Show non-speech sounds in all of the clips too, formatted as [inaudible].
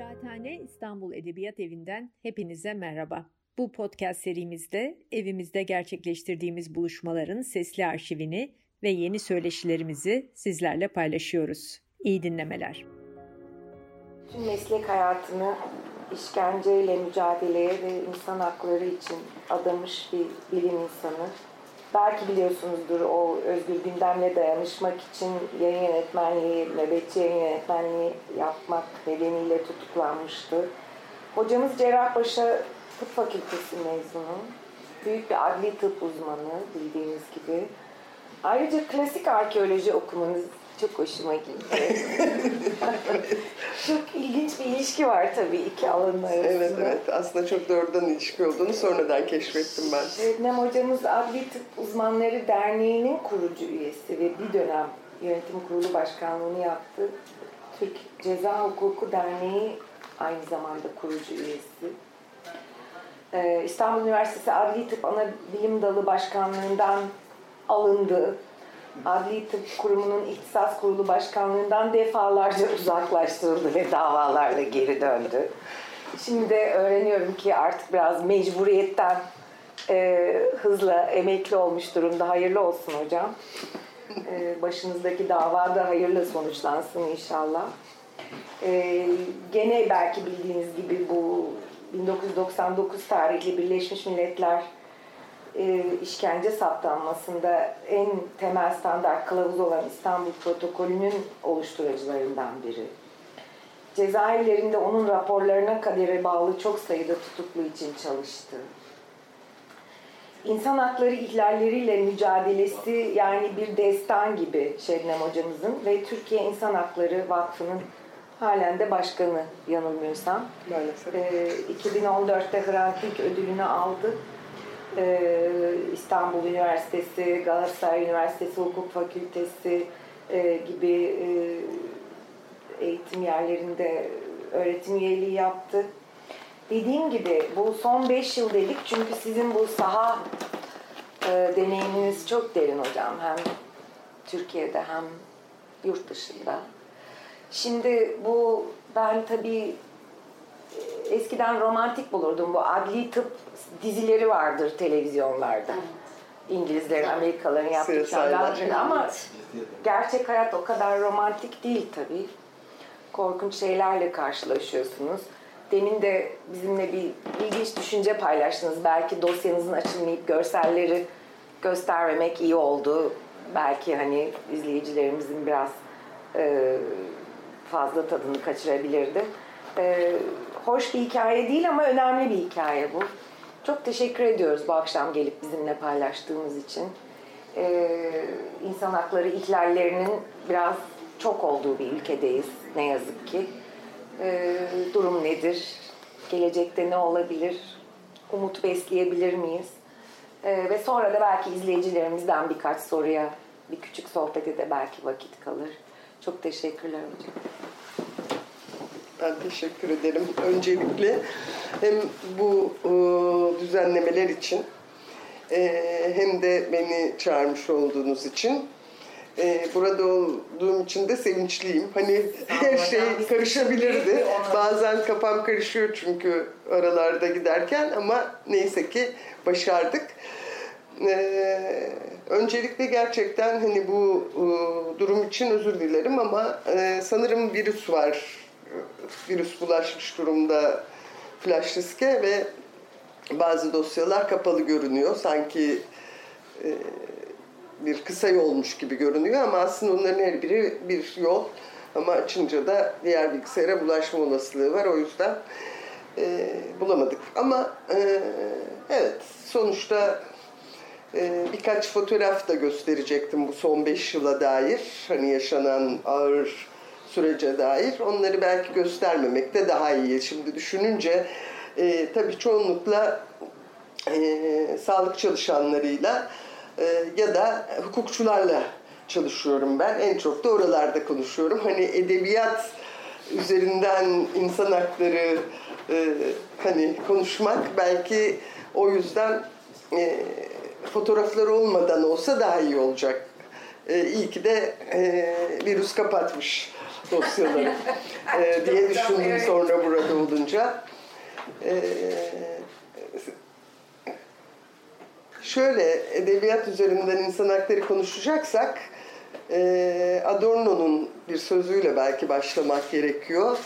Kıraathane İstanbul Edebiyat Evi'nden hepinize merhaba. Bu podcast serimizde evimizde gerçekleştirdiğimiz buluşmaların sesli arşivini ve yeni söyleşilerimizi sizlerle paylaşıyoruz. İyi dinlemeler. Tüm meslek hayatını işkenceyle mücadeleye ve insan hakları için adamış bir bilim insanı. Belki biliyorsunuzdur o özgür gündemle dayanışmak için yayın yönetmenliği, nöbetçi yayın yönetmenliği yapmak nedeniyle tutuklanmıştı. Hocamız Cerrahpaşa Tıp Fakültesi mezunu. Büyük bir adli tıp uzmanı bildiğiniz gibi. Ayrıca klasik arkeoloji okumanız çok hoşuma gitti. [laughs] çok ilginç bir ilişki var tabii iki alanın arasında. Evet evet aslında çok doğrudan ilişki olduğunu sonradan keşfettim ben. Şebnem hocamız Adli Tıp Uzmanları Derneği'nin kurucu üyesi ve bir dönem yönetim kurulu başkanlığını yaptı. Türk Ceza Hukuku Derneği aynı zamanda kurucu üyesi. Ee, İstanbul Üniversitesi Adli Tıp Ana Bilim Dalı Başkanlığından alındı. Adli Tıp Kurumu'nun İhtisas Kurulu Başkanlığından defalarca uzaklaştırıldı ve davalarla geri döndü. Şimdi de öğreniyorum ki artık biraz mecburiyetten e, hızla emekli olmuş durumda. Hayırlı olsun hocam. E, başınızdaki dava da hayırlı sonuçlansın inşallah. E, gene belki bildiğiniz gibi bu 1999 tarihli Birleşmiş Milletler e, işkence saptanmasında en temel standart kılavuz olan İstanbul Protokolü'nün oluşturucularından biri. Cezaevlerinde onun raporlarına kadere bağlı çok sayıda tutuklu için çalıştı. İnsan hakları ihlalleriyle mücadelesi yani bir destan gibi Şebnem hocamızın ve Türkiye İnsan Hakları Vakfı'nın halen de başkanı yanılmıyorsam. Maalesef. Ee, 2014'te Hrant Dink ödülünü aldı. Ee, İstanbul Üniversitesi, Galatasaray Üniversitesi Hukuk Fakültesi e, gibi e, eğitim yerlerinde öğretim üyeliği yaptı. Dediğim gibi bu son 5 yıl dedik çünkü sizin bu saha e, deneyiminiz çok derin hocam. Hem Türkiye'de hem yurt dışında. Şimdi bu ben tabii e, eskiden romantik bulurdum. Bu adli tıp dizileri vardır televizyonlarda. İngilizlerin, Amerikalıların yaptığı şeyler. Ama gerçek hayat o kadar romantik değil tabii. Korkunç şeylerle karşılaşıyorsunuz. Demin de bizimle bir ilginç düşünce paylaştınız. Belki dosyanızın açılmayıp görselleri göstermemek iyi oldu. Belki hani izleyicilerimizin biraz e, fazla tadını kaçırabilirdi. E, hoş bir hikaye değil ama önemli bir hikaye bu. Çok teşekkür ediyoruz bu akşam gelip bizimle paylaştığınız için. Ee, insan hakları ihlallerinin biraz çok olduğu bir ülkedeyiz ne yazık ki. Ee, durum nedir? Gelecekte ne olabilir? Umut besleyebilir miyiz? Ee, ve sonra da belki izleyicilerimizden birkaç soruya, bir küçük sohbete de belki vakit kalır. Çok teşekkürler hocam. Ben teşekkür ederim. Öncelikle hem bu e, düzenlemeler için e, hem de beni çağırmış olduğunuz için e, burada olduğum için de sevinçliyim. Hani her şey karışabilirdi. Bazen kafam karışıyor çünkü aralarda giderken ama neyse ki başardık. Ee, öncelikle gerçekten hani bu e, durum için özür dilerim ama e, sanırım virüs var. Virüs bulaşmış durumda flash diske ve bazı dosyalar kapalı görünüyor. Sanki e, bir kısa yolmuş gibi görünüyor ama aslında onların her biri bir yol. Ama açınca da diğer bilgisayara bulaşma olasılığı var. O yüzden e, bulamadık. Ama e, evet sonuçta ee, birkaç fotoğraf da gösterecektim bu son 5 yıla dair. Hani yaşanan ağır sürece dair. Onları belki göstermemek de daha iyi. Şimdi düşününce e, tabii çoğunlukla e, sağlık çalışanlarıyla e, ya da hukukçularla çalışıyorum ben. En çok da oralarda konuşuyorum. Hani edebiyat üzerinden insan hakları e, hani konuşmak belki o yüzden e, fotoğrafları olmadan olsa daha iyi olacak. E, iyi ki de e, virüs kapatmış dosyaları e, diye düşündüm sonra burada olunca. E, şöyle edebiyat üzerinden insan hakları konuşacaksak e, Adorno'nun bir sözüyle belki başlamak gerekiyor.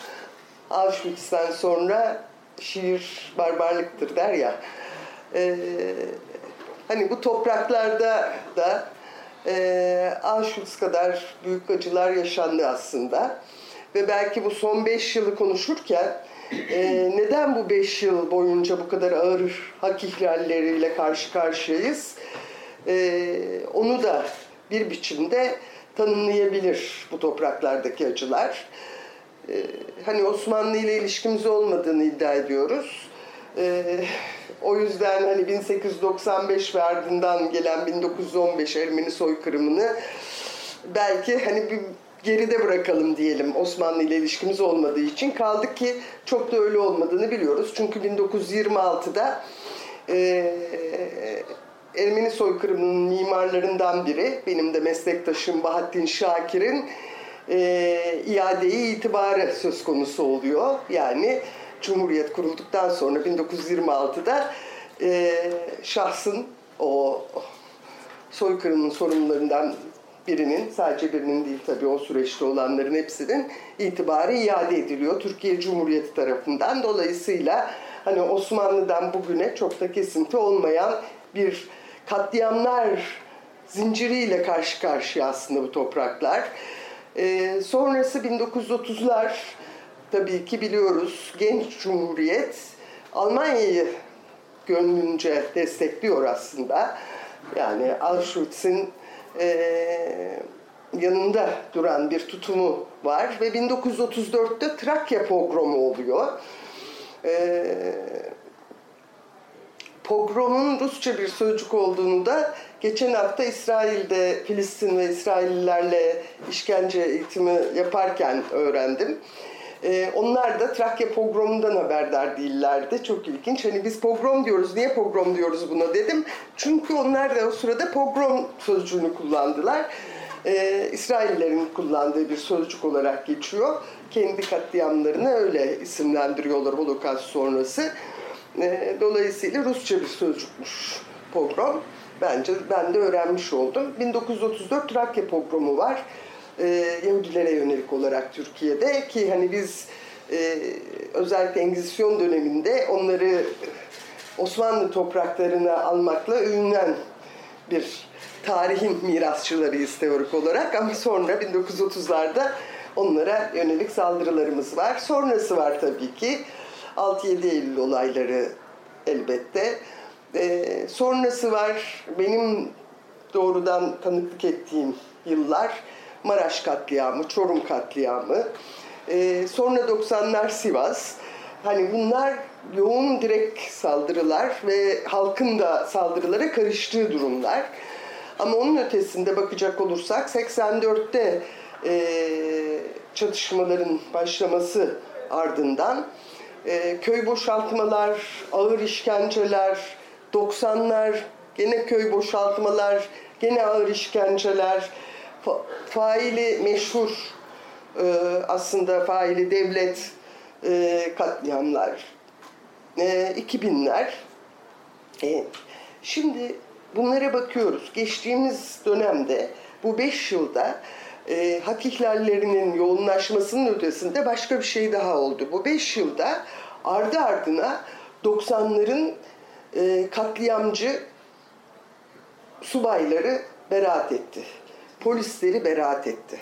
Auschwitz'ten sonra şiir barbarlıktır der ya. E, hani bu topraklarda da e, Auschwitz kadar büyük acılar yaşandı aslında. Ve belki bu son beş yılı konuşurken e, neden bu beş yıl boyunca bu kadar ağır hak ihlalleriyle karşı karşıyayız? E, onu da bir biçimde tanımlayabilir bu topraklardaki acılar. E, hani Osmanlı ile ilişkimiz olmadığını iddia ediyoruz. E, o yüzden hani 1895 ve ardından gelen 1915 Ermeni soykırımını belki hani bir geride bırakalım diyelim Osmanlı ile ilişkimiz olmadığı için. Kaldı ki çok da öyle olmadığını biliyoruz. Çünkü 1926'da e, Ermeni soykırımının mimarlarından biri, benim de meslektaşım Bahattin Şakir'in e, iadeyi itibarı söz konusu oluyor. Yani Cumhuriyet kurulduktan sonra 1926'da e, şahsın o soykırımın sorumlularından birinin, sadece birinin değil tabii o süreçte olanların hepsinin itibarı iade ediliyor Türkiye Cumhuriyeti tarafından. Dolayısıyla hani Osmanlı'dan bugüne çok da kesinti olmayan bir katliamlar zinciriyle karşı karşıya aslında bu topraklar. Ee, sonrası 1930'lar tabii ki biliyoruz genç cumhuriyet Almanya'yı gönlünce destekliyor aslında. Yani Auschwitz'in e, yanında duran bir tutumu var ve 1934'te Trakya pogromu oluyor. E, pogromun Rusça bir sözcük olduğunu da geçen hafta İsrail'de Filistin ve İsraillilerle işkence eğitimi yaparken öğrendim. Ee, onlar da Trakya pogromundan haberdar değillerdi. Çok ilginç. Hani biz pogrom diyoruz. Niye pogrom diyoruz buna dedim. Çünkü onlar da o sırada pogrom sözcüğünü kullandılar. Ee, İsraillerin kullandığı bir sözcük olarak geçiyor. Kendi katliamlarını öyle isimlendiriyorlar Holocaust sonrası. Ee, dolayısıyla Rusça bir sözcükmüş pogrom. Bence ben de öğrenmiş oldum. 1934 Trakya pogromu var e, Yahudilere yönelik olarak Türkiye'de ki hani biz e, özellikle Engizisyon döneminde onları Osmanlı topraklarına almakla övünen bir tarihin mirasçılarıyız teorik olarak ama sonra 1930'larda onlara yönelik saldırılarımız var. Sonrası var tabii ki 6-7 Eylül olayları elbette. Ee, sonrası var benim doğrudan tanıklık ettiğim yıllar Maraş katliamı, Çorum katliamı, e, sonra 90'lar Sivas. Hani bunlar yoğun direkt saldırılar ve halkın da saldırılara karıştığı durumlar. Ama onun ötesinde bakacak olursak 84'te e, çatışmaların başlaması ardından e, köy boşaltmalar, ağır işkenceler, 90'lar gene köy boşaltmalar, gene ağır işkenceler, fa faili meşhur e, aslında faili devlet e, katliamlar e, 2000'ler e, şimdi bunlara bakıyoruz. Geçtiğimiz dönemde bu 5 yılda e, hak ihlallerinin yoğunlaşmasının ötesinde başka bir şey daha oldu. Bu 5 yılda ardı ardına 90'ların e, katliamcı subayları beraat etti polisleri beraat etti.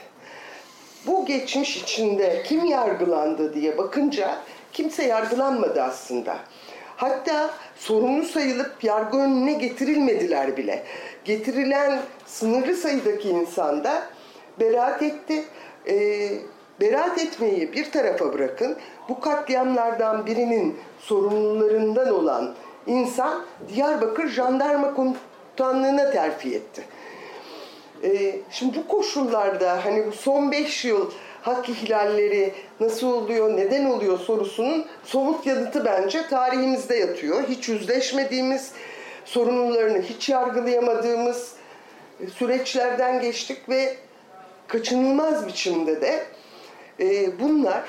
Bu geçmiş içinde kim yargılandı diye bakınca kimse yargılanmadı aslında. Hatta sorumlu sayılıp yargı önüne getirilmediler bile. Getirilen sınırlı sayıdaki insan da beraat etti. E, beraat etmeyi bir tarafa bırakın. Bu katliamlardan birinin sorumlularından olan insan Diyarbakır Jandarma Komutanlığı'na terfi etti. E, şimdi bu koşullarda hani son beş yıl hak ihlalleri nasıl oluyor, neden oluyor sorusunun somut yanıtı bence tarihimizde yatıyor. Hiç yüzleşmediğimiz, sorumlularını hiç yargılayamadığımız süreçlerden geçtik ve kaçınılmaz biçimde de e, bunlar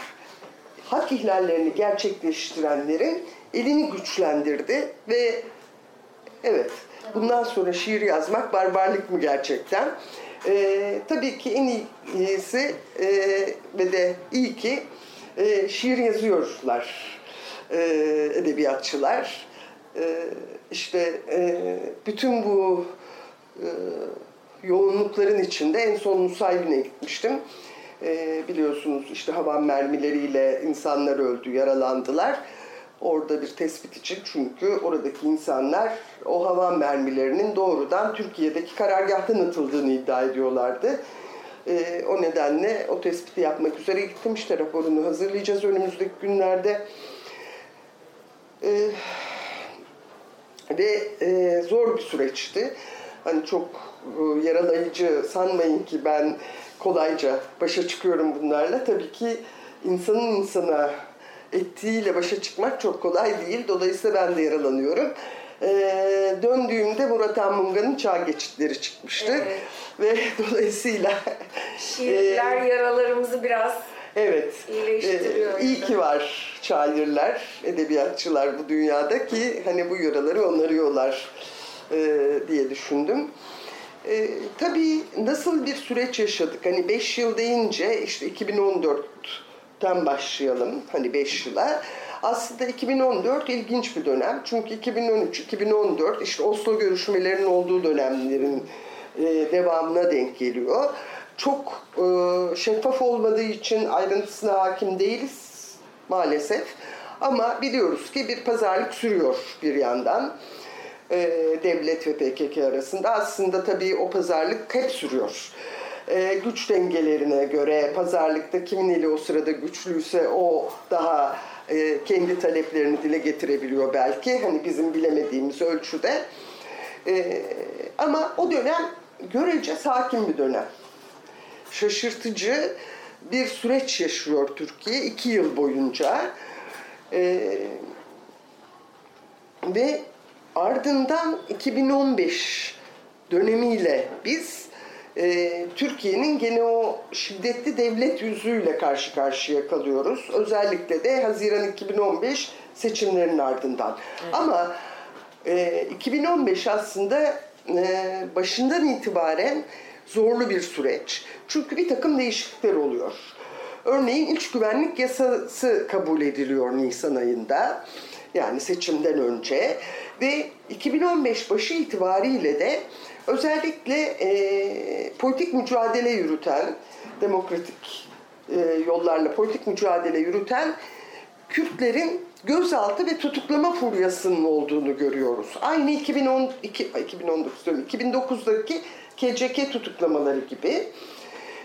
hak ihlallerini gerçekleştirenlerin elini güçlendirdi ve evet bundan sonra şiir yazmak barbarlık mı gerçekten? E, tabii ki en iyisi e, ve de iyi ki e, şiir yazıyorlar e, edebiyatçılar. E, işte e, bütün bu e, yoğunlukların içinde en son Nusaybin'e gitmiştim. E, biliyorsunuz işte hava mermileriyle insanlar öldü, yaralandılar. Orada bir tespit için çünkü oradaki insanlar o hava mermilerinin doğrudan Türkiye'deki karargahtan atıldığını iddia ediyorlardı. E, o nedenle o tespiti yapmak üzere gittim. İşte raporunu hazırlayacağız önümüzdeki günlerde. E, ve e, zor bir süreçti. Hani çok e, yaralayıcı sanmayın ki ben kolayca başa çıkıyorum bunlarla. Tabii ki insanın insana ettiğiyle başa çıkmak çok kolay değil. Dolayısıyla ben de yaralanıyorum. Ee, döndüğümde Murat Anmunga'nın çağ geçitleri çıkmıştı. Evet. Ve [laughs] dolayısıyla... Şiirler e, yaralarımızı biraz Evet. İyileştiriyor. Ee, iyi ki var şairler, edebiyatçılar bu dünyada ki hani bu yaraları onarıyorlar e, diye düşündüm. E, tabii nasıl bir süreç yaşadık? Hani 5 yıl deyince işte 2014'ten başlayalım. Hani 5 yıla. Aslında 2014 ilginç bir dönem. Çünkü 2013-2014 işte Oslo görüşmelerinin olduğu dönemlerin e, devamına denk geliyor. Çok e, şeffaf olmadığı için ayrıntısına hakim değiliz maalesef. Ama biliyoruz ki bir pazarlık sürüyor bir yandan e, devlet ve PKK arasında. Aslında tabii o pazarlık hep sürüyor. E, güç dengelerine göre pazarlıkta kimin eli o sırada güçlüyse o daha e, kendi taleplerini dile getirebiliyor belki. Hani bizim bilemediğimiz ölçüde. E, ama o dönem görece sakin bir dönem. Şaşırtıcı bir süreç yaşıyor Türkiye iki yıl boyunca. E, ve ardından 2015 dönemiyle biz e, Türkiye'nin gene o şiddetli devlet yüzüyle karşı karşıya kalıyoruz. Özellikle de Haziran 2015 seçimlerin ardından. Evet. Ama e, 2015 aslında e, başından itibaren zorlu bir süreç. Çünkü bir takım değişiklikler oluyor. Örneğin iç güvenlik yasası kabul ediliyor Nisan ayında. Yani seçimden önce ve 2015 başı itibariyle de özellikle e, politik mücadele yürüten, demokratik e, yollarla politik mücadele yürüten Kürtlerin gözaltı ve tutuklama furyasının olduğunu görüyoruz. Aynı 2012, 2019 diyorum, 2009'daki KCK tutuklamaları gibi.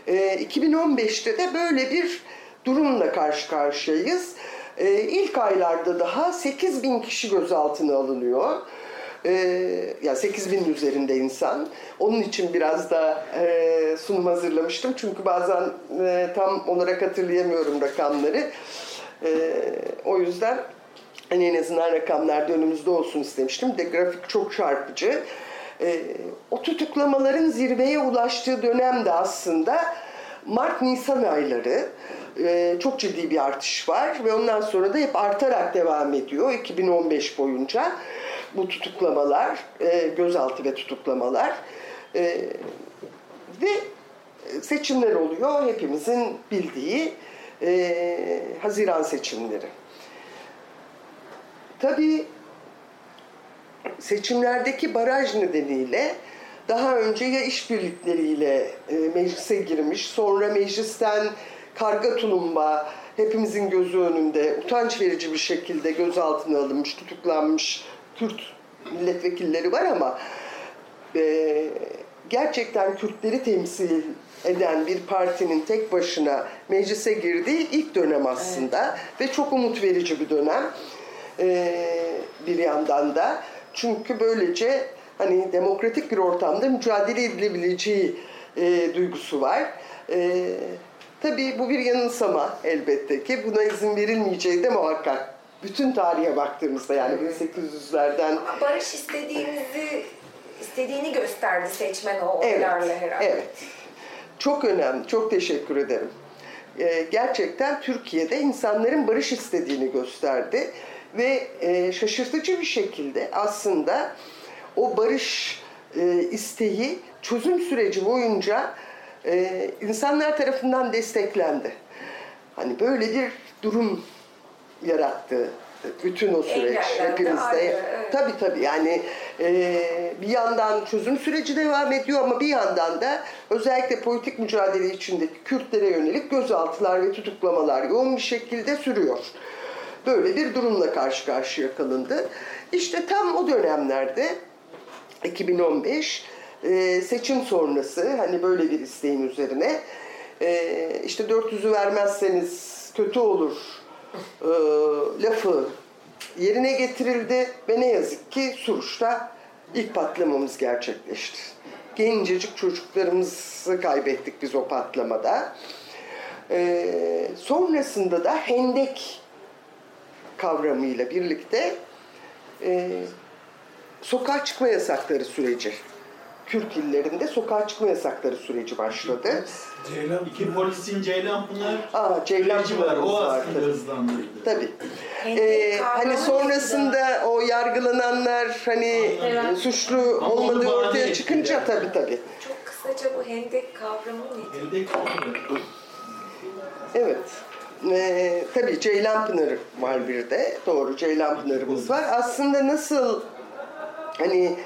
E, 2015'te de böyle bir durumla karşı karşıyayız. E, ilk aylarda daha 8 bin kişi gözaltına alınıyor. E, yani 8 bin üzerinde insan. Onun için biraz da e, sunum hazırlamıştım. Çünkü bazen e, tam olarak hatırlayamıyorum rakamları. E, o yüzden hani en azından rakamlar da önümüzde olsun istemiştim. De grafik çok çarpıcı. E, o tutuklamaların zirveye ulaştığı dönem de aslında Mart-Nisan ayları e, çok ciddi bir artış var ve ondan sonra da hep artarak devam ediyor 2015 boyunca bu tutuklamalar, e, gözaltı ve tutuklamalar e, ve seçimler oluyor hepimizin bildiği e, Haziran seçimleri. Tabii seçimlerdeki baraj nedeniyle daha önce ya işbirlikleriyle e, meclise girmiş, sonra meclisten karga tulumba hepimizin gözü önünde utanç verici bir şekilde gözaltına alınmış, tutuklanmış Kürt milletvekilleri var ama e, gerçekten Kürtleri temsil eden bir partinin tek başına meclise girdiği ilk dönem aslında evet. ve çok umut verici bir dönem e, bir yandan da çünkü böylece hani demokratik bir ortamda mücadele edilebileceği e, duygusu var. E, tabii bu bir yanılsama elbette ki buna izin verilmeyeceği de muhakkak. Bütün tarihe baktığımızda yani 1800'lerden barış istediğimizi istediğini gösterdi seçmen o oylarla evet, herhalde. Evet. Çok önemli. Çok teşekkür ederim. e, gerçekten Türkiye'de insanların barış istediğini gösterdi. Ve e, şaşırtıcı bir şekilde aslında o barış e, isteği çözüm süreci boyunca e, insanlar tarafından desteklendi. Hani böyle bir durum yarattı bütün o süreç Engellendi, hepimizde. Tabii tabii yani e, bir yandan çözüm süreci devam ediyor ama bir yandan da özellikle politik mücadele içindeki Kürtlere yönelik gözaltılar ve tutuklamalar yoğun bir şekilde sürüyor. Böyle bir durumla karşı karşıya kalındı. İşte tam o dönemlerde 2015 e, seçim sonrası hani böyle bir isteğin üzerine e, işte 400'ü vermezseniz kötü olur e, lafı yerine getirildi ve ne yazık ki Suruç'ta ilk patlamamız gerçekleşti. Gencecik çocuklarımızı kaybettik biz o patlamada. E, sonrasında da hendek kavramıyla birlikte e, sokağa çıkma yasakları süreci. Kürt illerinde sokağa çıkma yasakları süreci başladı. Ceylan İki polisin Ceylanpınar Aa, Ceylan süreci var. O Pınar'ımız var aslında tabii. hızlandırdı. Tabii. Ee, hani sonrasında o yargılananlar hani Evet. suçlu Ama onu olmadığı bahane ortaya ettiler. çıkınca tabii tabii. Çok kısaca bu hendek kavramı nedir? Elde kaldı. Evet. Ee, tabii Ceylan Pınarı var bir de. Doğru Ceylan Pınarımız var. Aslında nasıl hani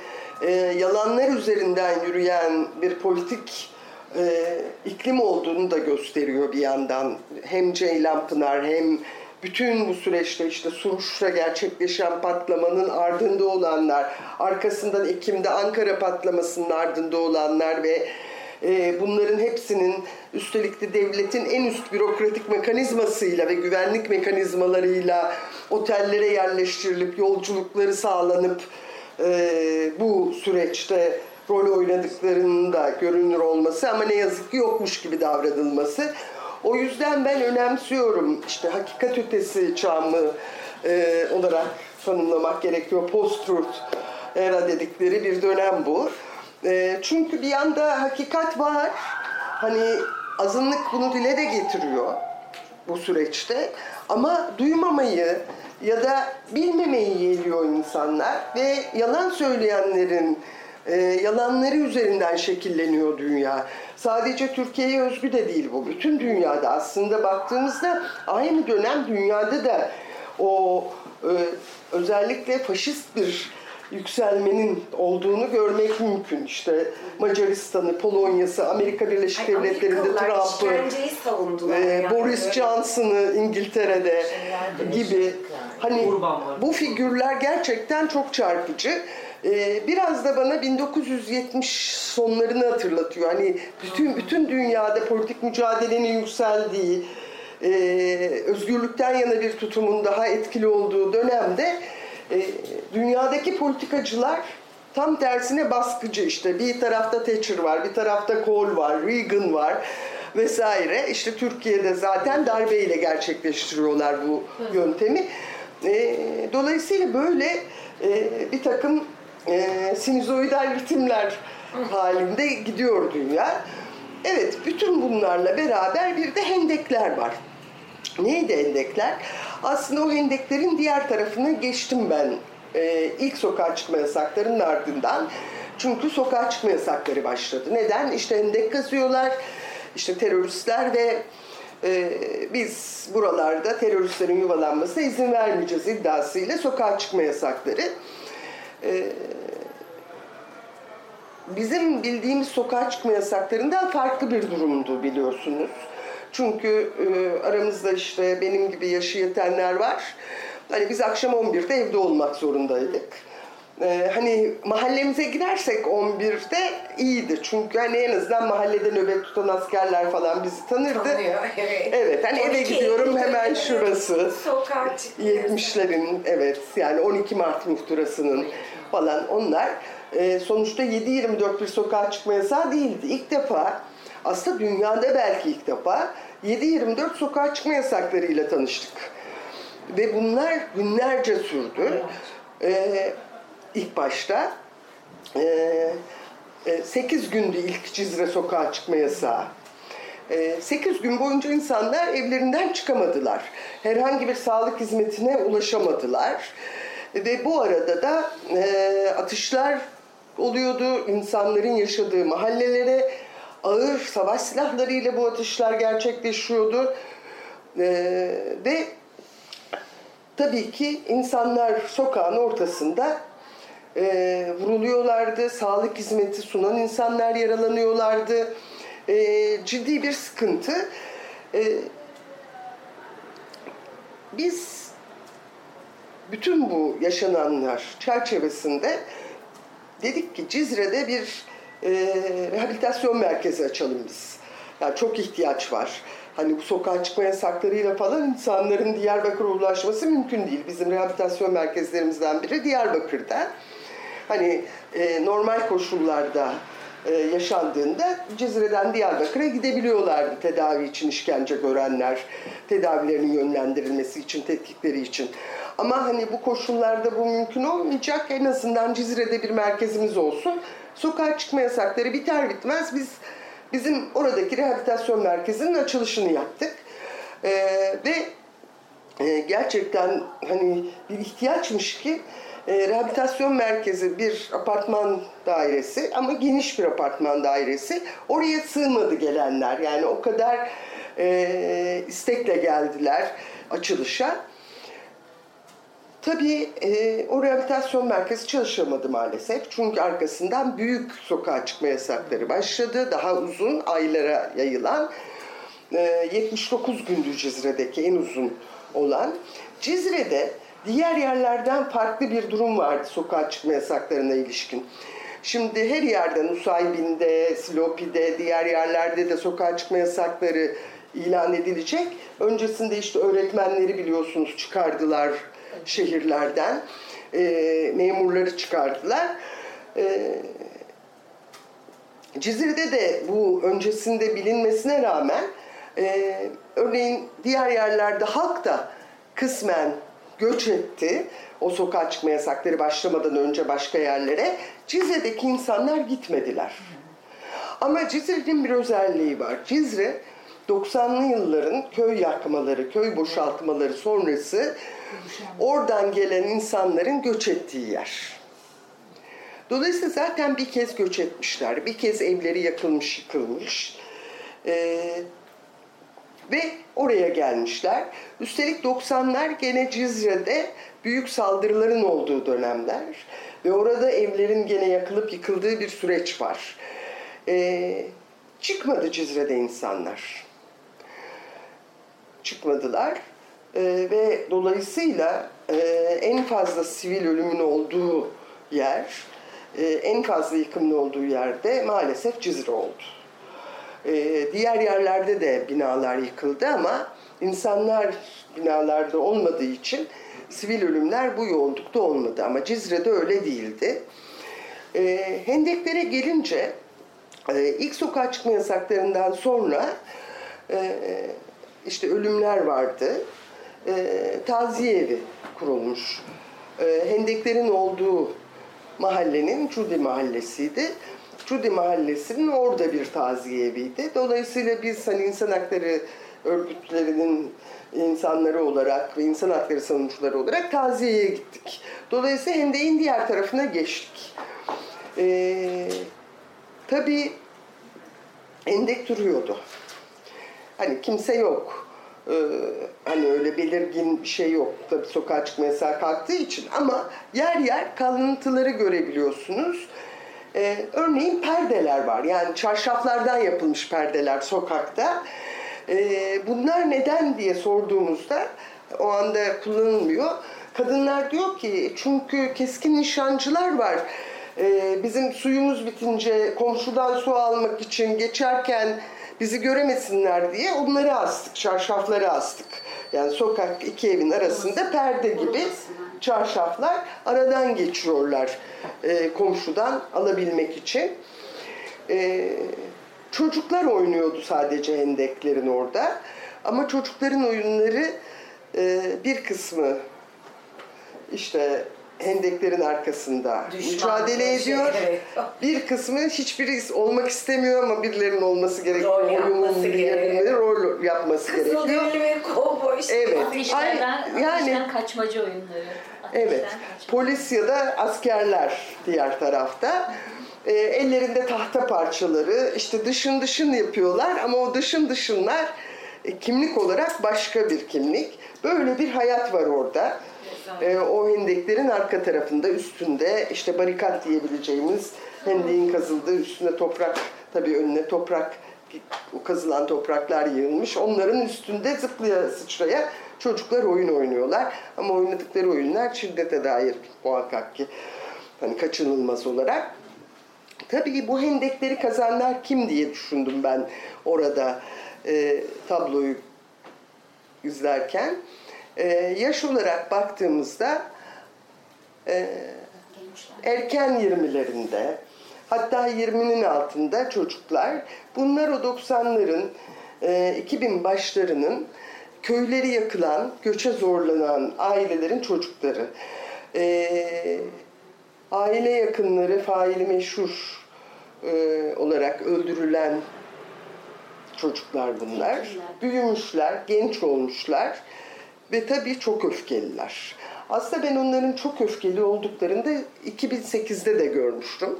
e, yalanlar üzerinden yürüyen bir politik e, iklim olduğunu da gösteriyor bir yandan. Hem Ceylan Pınar hem bütün bu süreçte işte Suruç'ta gerçekleşen patlamanın ardında olanlar, arkasından Ekim'de Ankara patlamasının ardında olanlar ve e, bunların hepsinin üstelik de devletin en üst bürokratik mekanizmasıyla ve güvenlik mekanizmalarıyla otellere yerleştirilip yolculukları sağlanıp e, bu süreçte rol oynadıklarının da görünür olması ama ne yazık ki yokmuş gibi davranılması. O yüzden ben önemsiyorum işte hakikat ötesi çağımı e, olarak tanımlamak gerekiyor. Post-truth era dedikleri bir dönem bu. E, çünkü bir yanda hakikat var. Hani azınlık bunu dile de getiriyor bu süreçte. Ama duymamayı ya da bilmemeyi yeğliyor insanlar ve yalan söyleyenlerin e, yalanları üzerinden şekilleniyor dünya. Sadece Türkiye'ye özgü de değil bu. Bütün dünyada aslında baktığımızda aynı dönem dünyada da o e, özellikle faşist bir yükselmenin olduğunu görmek mümkün. İşte Macaristan'ı, Polonya'sı, Amerika Birleşik Ay, Devletleri'nde Trump'ı, ee, yani. Boris Johnson'ı İngiltere'de gibi hani bu figürler gerçekten çok çarpıcı. Ee, biraz da bana 1970 sonlarını hatırlatıyor. Hani bütün bütün dünyada politik mücadelenin yükseldiği, e, özgürlükten yana bir tutumun daha etkili olduğu dönemde e, dünyadaki politikacılar tam tersine baskıcı işte. Bir tarafta Thatcher var, bir tarafta Kohl var, Reagan var vesaire. İşte Türkiye'de zaten darbeyle gerçekleştiriyorlar bu yöntemi. E, dolayısıyla böyle e, bir takım e, sinüzoidal ritimler halinde gidiyor dünya. Evet, bütün bunlarla beraber bir de hendekler var. Neydi hendekler? Aslında o hendeklerin diğer tarafına geçtim ben e, ilk sokağa çıkma yasaklarının ardından. Çünkü sokağa çıkma yasakları başladı. Neden? İşte hendek kazıyorlar, işte teröristler ve e, biz buralarda teröristlerin yuvalanmasına izin vermeyeceğiz iddiasıyla sokağa çıkma yasakları. E, bizim bildiğimiz sokağa çıkma yasaklarından farklı bir durumdu biliyorsunuz. Çünkü e, aramızda işte benim gibi yaşı yetenler var. Hani biz akşam 11'de evde olmak zorundaydık. E, hani mahallemize gidersek 11'de iyiydi. Çünkü hani en azından mahallede nöbet tutan askerler falan bizi tanırdı. Tanıyor, evet. Evet hani eve 12 gidiyorum hemen şurası. Çıkmıyor. 70'lerin evet yani 12 Mart muhtırasının falan onlar e, sonuçta 7-24 bir sokağa çıkma yasağı değildi. İlk defa aslında dünyada belki ilk defa 7-24 sokağa çıkma yasaklarıyla tanıştık. Ve bunlar günlerce sürdü. E, ilk başta e, e, 8 gündü ilk Cizre sokağa çıkma yasağı. 8 gün boyunca insanlar evlerinden çıkamadılar. Herhangi bir sağlık hizmetine ulaşamadılar. Ve bu arada da atışlar oluyordu. insanların yaşadığı mahallelere ağır savaş silahlarıyla bu atışlar gerçekleşiyordu. Ve tabii ki insanlar sokağın ortasında e, vuruluyorlardı. Sağlık hizmeti sunan insanlar yaralanıyorlardı. E, ciddi bir sıkıntı. E, biz bütün bu yaşananlar çerçevesinde dedik ki Cizre'de bir e, rehabilitasyon merkezi açalım biz. Yani çok ihtiyaç var. Hani bu sokağa çıkma yasaklarıyla falan insanların Diyarbakır'a ulaşması mümkün değil. Bizim rehabilitasyon merkezlerimizden biri Diyarbakır'da. Hani e, normal koşullarda e, yaşandığında Cizre'den Diyarbakır'a gidebiliyorlardı tedavi için işkence görenler, tedavilerinin yönlendirilmesi için, tetkikleri için. Ama hani bu koşullarda bu mümkün olmayacak. En azından Cizre'de bir merkezimiz olsun. Sokağa çıkma yasakları biter bitmez biz bizim oradaki rehabilitasyon merkezinin açılışını yaptık. Ee, ve e, gerçekten hani bir ihtiyaçmış ki e, rehabilitasyon merkezi bir apartman dairesi ama geniş bir apartman dairesi. Oraya sığmadı gelenler. Yani o kadar e, istekle geldiler açılışa. Tabii e, o rehabilitasyon merkezi çalışamadı maalesef. Çünkü arkasından büyük sokağa çıkma yasakları başladı. Daha uzun aylara yayılan e, 79 gündür Cizre'deki en uzun olan. Cizre'de diğer yerlerden farklı bir durum vardı sokağa çıkma yasaklarına ilişkin. Şimdi her yerden Nusaybin'de, Silopi'de, diğer yerlerde de sokağa çıkma yasakları ilan edilecek. Öncesinde işte öğretmenleri biliyorsunuz çıkardılar şehirlerden. E, memurları çıkardılar. E, Cizre'de de bu öncesinde bilinmesine rağmen e, örneğin diğer yerlerde halk da kısmen göç etti. O sokağa çıkma yasakları başlamadan önce başka yerlere. Cizre'deki insanlar gitmediler. Ama Cizre'nin bir özelliği var. Cizre 90'lı yılların köy yakmaları, köy boşaltmaları sonrası oradan gelen insanların göç ettiği yer. Dolayısıyla zaten bir kez göç etmişler. Bir kez evleri yakılmış, yıkılmış. Ee, ve oraya gelmişler. Üstelik 90'lar gene Cizre'de büyük saldırıların olduğu dönemler. Ve orada evlerin gene yakılıp yıkıldığı bir süreç var. Ee, çıkmadı Cizre'de insanlar. Çıkmadılar. Ee, ve dolayısıyla e, en fazla sivil ölümün olduğu yer, e, en fazla yıkımın olduğu yerde maalesef Cizre oldu. E, diğer yerlerde de binalar yıkıldı ama insanlar binalarda olmadığı için sivil ölümler bu yoğunlukta olmadı. Ama Cizre'de öyle değildi. E, hendeklere gelince e, ilk sokağa çıkma yasaklarından sonra e, işte ölümler vardı. E, taziye evi kurulmuş. E, hendeklerin olduğu mahallenin Cudi mahallesiydi. Cudi Mahallesi'nin orada bir taziye eviydi. Dolayısıyla biz hani insan hakları örgütlerinin insanları olarak ve insan hakları savunucuları olarak taziyeye gittik. Dolayısıyla Hendek'in diğer tarafına geçtik. Ee, tabii Hendek duruyordu. Hani kimse yok. Ee, hani öyle belirgin bir şey yok. Tabii sokağa çıkma yasağı kalktığı için ama yer yer kalıntıları görebiliyorsunuz. Ee, örneğin perdeler var. Yani çarşaflardan yapılmış perdeler sokakta. Ee, bunlar neden diye sorduğumuzda o anda kullanılmıyor. Kadınlar diyor ki çünkü keskin nişancılar var. Ee, bizim suyumuz bitince komşudan su almak için geçerken bizi göremesinler diye onları astık, çarşafları astık. Yani sokak iki evin arasında perde gibi çarşaflar aradan geçiyorlar e, komşudan alabilmek için. E, çocuklar oynuyordu sadece hendeklerin orada. Ama çocukların oyunları e, bir kısmı işte hendeklerin arkasında Düşman mücadele şey, ediyor. evet. Bir kısmı hiçbiri olmak istemiyor ama birilerinin olması gerekiyor. Rol yapması gerekiyor. rol yapması gerekiyor. Kızılderili ve kovboy. Evet. Ateşlerden, Ay- yani- kaçmacı oyunları. Ateşten Evet. kaçma. Polis ya da askerler diğer tarafta. E, ellerinde tahta parçaları, işte dışın dışın yapıyorlar ama o dışın dışınlar e, kimlik olarak başka bir kimlik. Böyle bir hayat var orada. E, o hendeklerin arka tarafında, üstünde işte barikat diyebileceğimiz hendeğin kazıldığı, üstüne toprak, tabii önüne toprak, o kazılan topraklar yığılmış. Onların üstünde zıplaya sıçraya çocuklar oyun oynuyorlar. Ama oynadıkları oyunlar şiddete dair muhakkak ki hani kaçınılmaz olarak. Tabii bu hendekleri kazanlar kim diye düşündüm ben orada e, tabloyu izlerken. E, yaş olarak baktığımızda e, erken 20'lerinde hatta 20'nin altında çocuklar. Bunlar o 90'ların e, 2000 başlarının köyleri yakılan, göçe zorlanan ailelerin çocukları. E, aile yakınları faili meşhur e, olarak öldürülen çocuklar bunlar. Büyümüşler, genç olmuşlar ve tabii çok öfkeliler. Aslında ben onların çok öfkeli olduklarını da 2008'de de görmüştüm.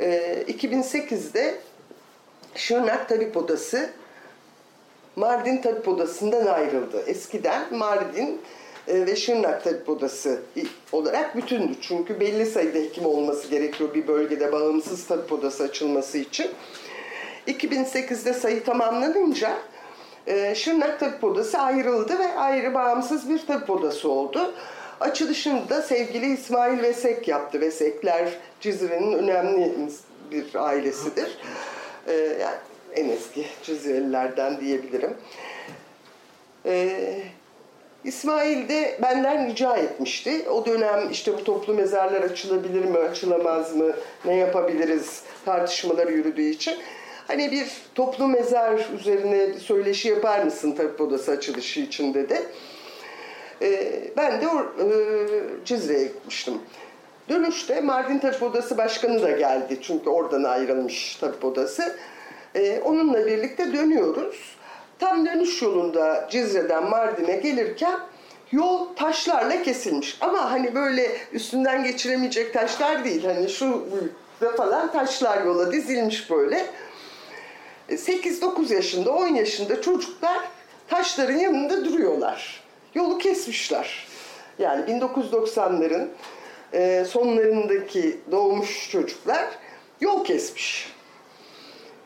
Ee, 2008'de Şırnak Tabip Odası Mardin Tabip Odası'ndan ayrıldı. Eskiden Mardin e, ve Şırnak Tabip Odası olarak bütündü. Çünkü belli sayıda hekim olması gerekiyor bir bölgede bağımsız tabip odası açılması için. 2008'de sayı tamamlanınca e, Şırnak Tabip Odası ayrıldı ve ayrı bağımsız bir tabip odası oldu. Açılışını da sevgili İsmail Vesek yaptı. Vesekler Cizre'nin önemli bir ailesidir. E, yani en eski Cizrelilerden diyebilirim. E, İsmail de benden rica etmişti. O dönem işte bu toplu mezarlar açılabilir mi, açılamaz mı, ne yapabiliriz tartışmaları yürüdüğü için. Hani bir toplu mezar üzerine söyleşi yapar mısın tabip odası açılışı için dedi. Ee, ben de o, e, Cizre'ye gitmiştim. Dönüşte Mardin Tabip Odası Başkanı da geldi. Çünkü oradan ayrılmış Tabip Odası. Ee, onunla birlikte dönüyoruz. Tam dönüş yolunda Cizre'den Mardin'e gelirken yol taşlarla kesilmiş. Ama hani böyle üstünden geçiremeyecek taşlar değil. Hani şu büyüklükte falan taşlar yola dizilmiş böyle. 8-9 yaşında, 10 yaşında çocuklar taşların yanında duruyorlar. Yolu kesmişler. Yani 1990'ların e, sonlarındaki doğmuş çocuklar yol kesmiş.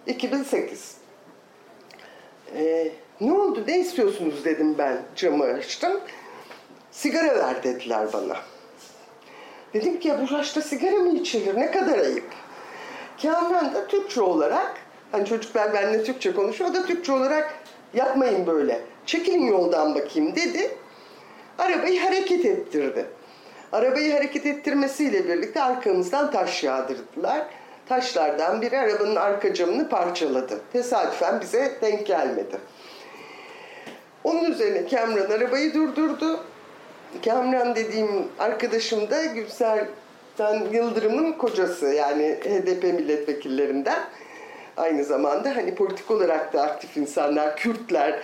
2008. E, ne oldu, ne istiyorsunuz dedim ben camı açtım. Sigara ver dediler bana. Dedim ki ya bu yaşta sigara mı içilir? Ne kadar ayıp. Kamran da Türkçe olarak, hani çocuklar benimle Türkçe konuşuyor, o da Türkçe olarak yapmayın böyle. Çekilin yoldan bakayım dedi. Arabayı hareket ettirdi. Arabayı hareket ettirmesiyle birlikte arkamızdan taş yağdırdılar. Taşlardan biri arabanın arka camını parçaladı. Tesadüfen bize denk gelmedi. Onun üzerine Kamran arabayı durdurdu. Kamran dediğim arkadaşım da Gülser'den Yıldırım'ın kocası yani HDP milletvekillerinden. Aynı zamanda hani politik olarak da aktif insanlar, Kürtler,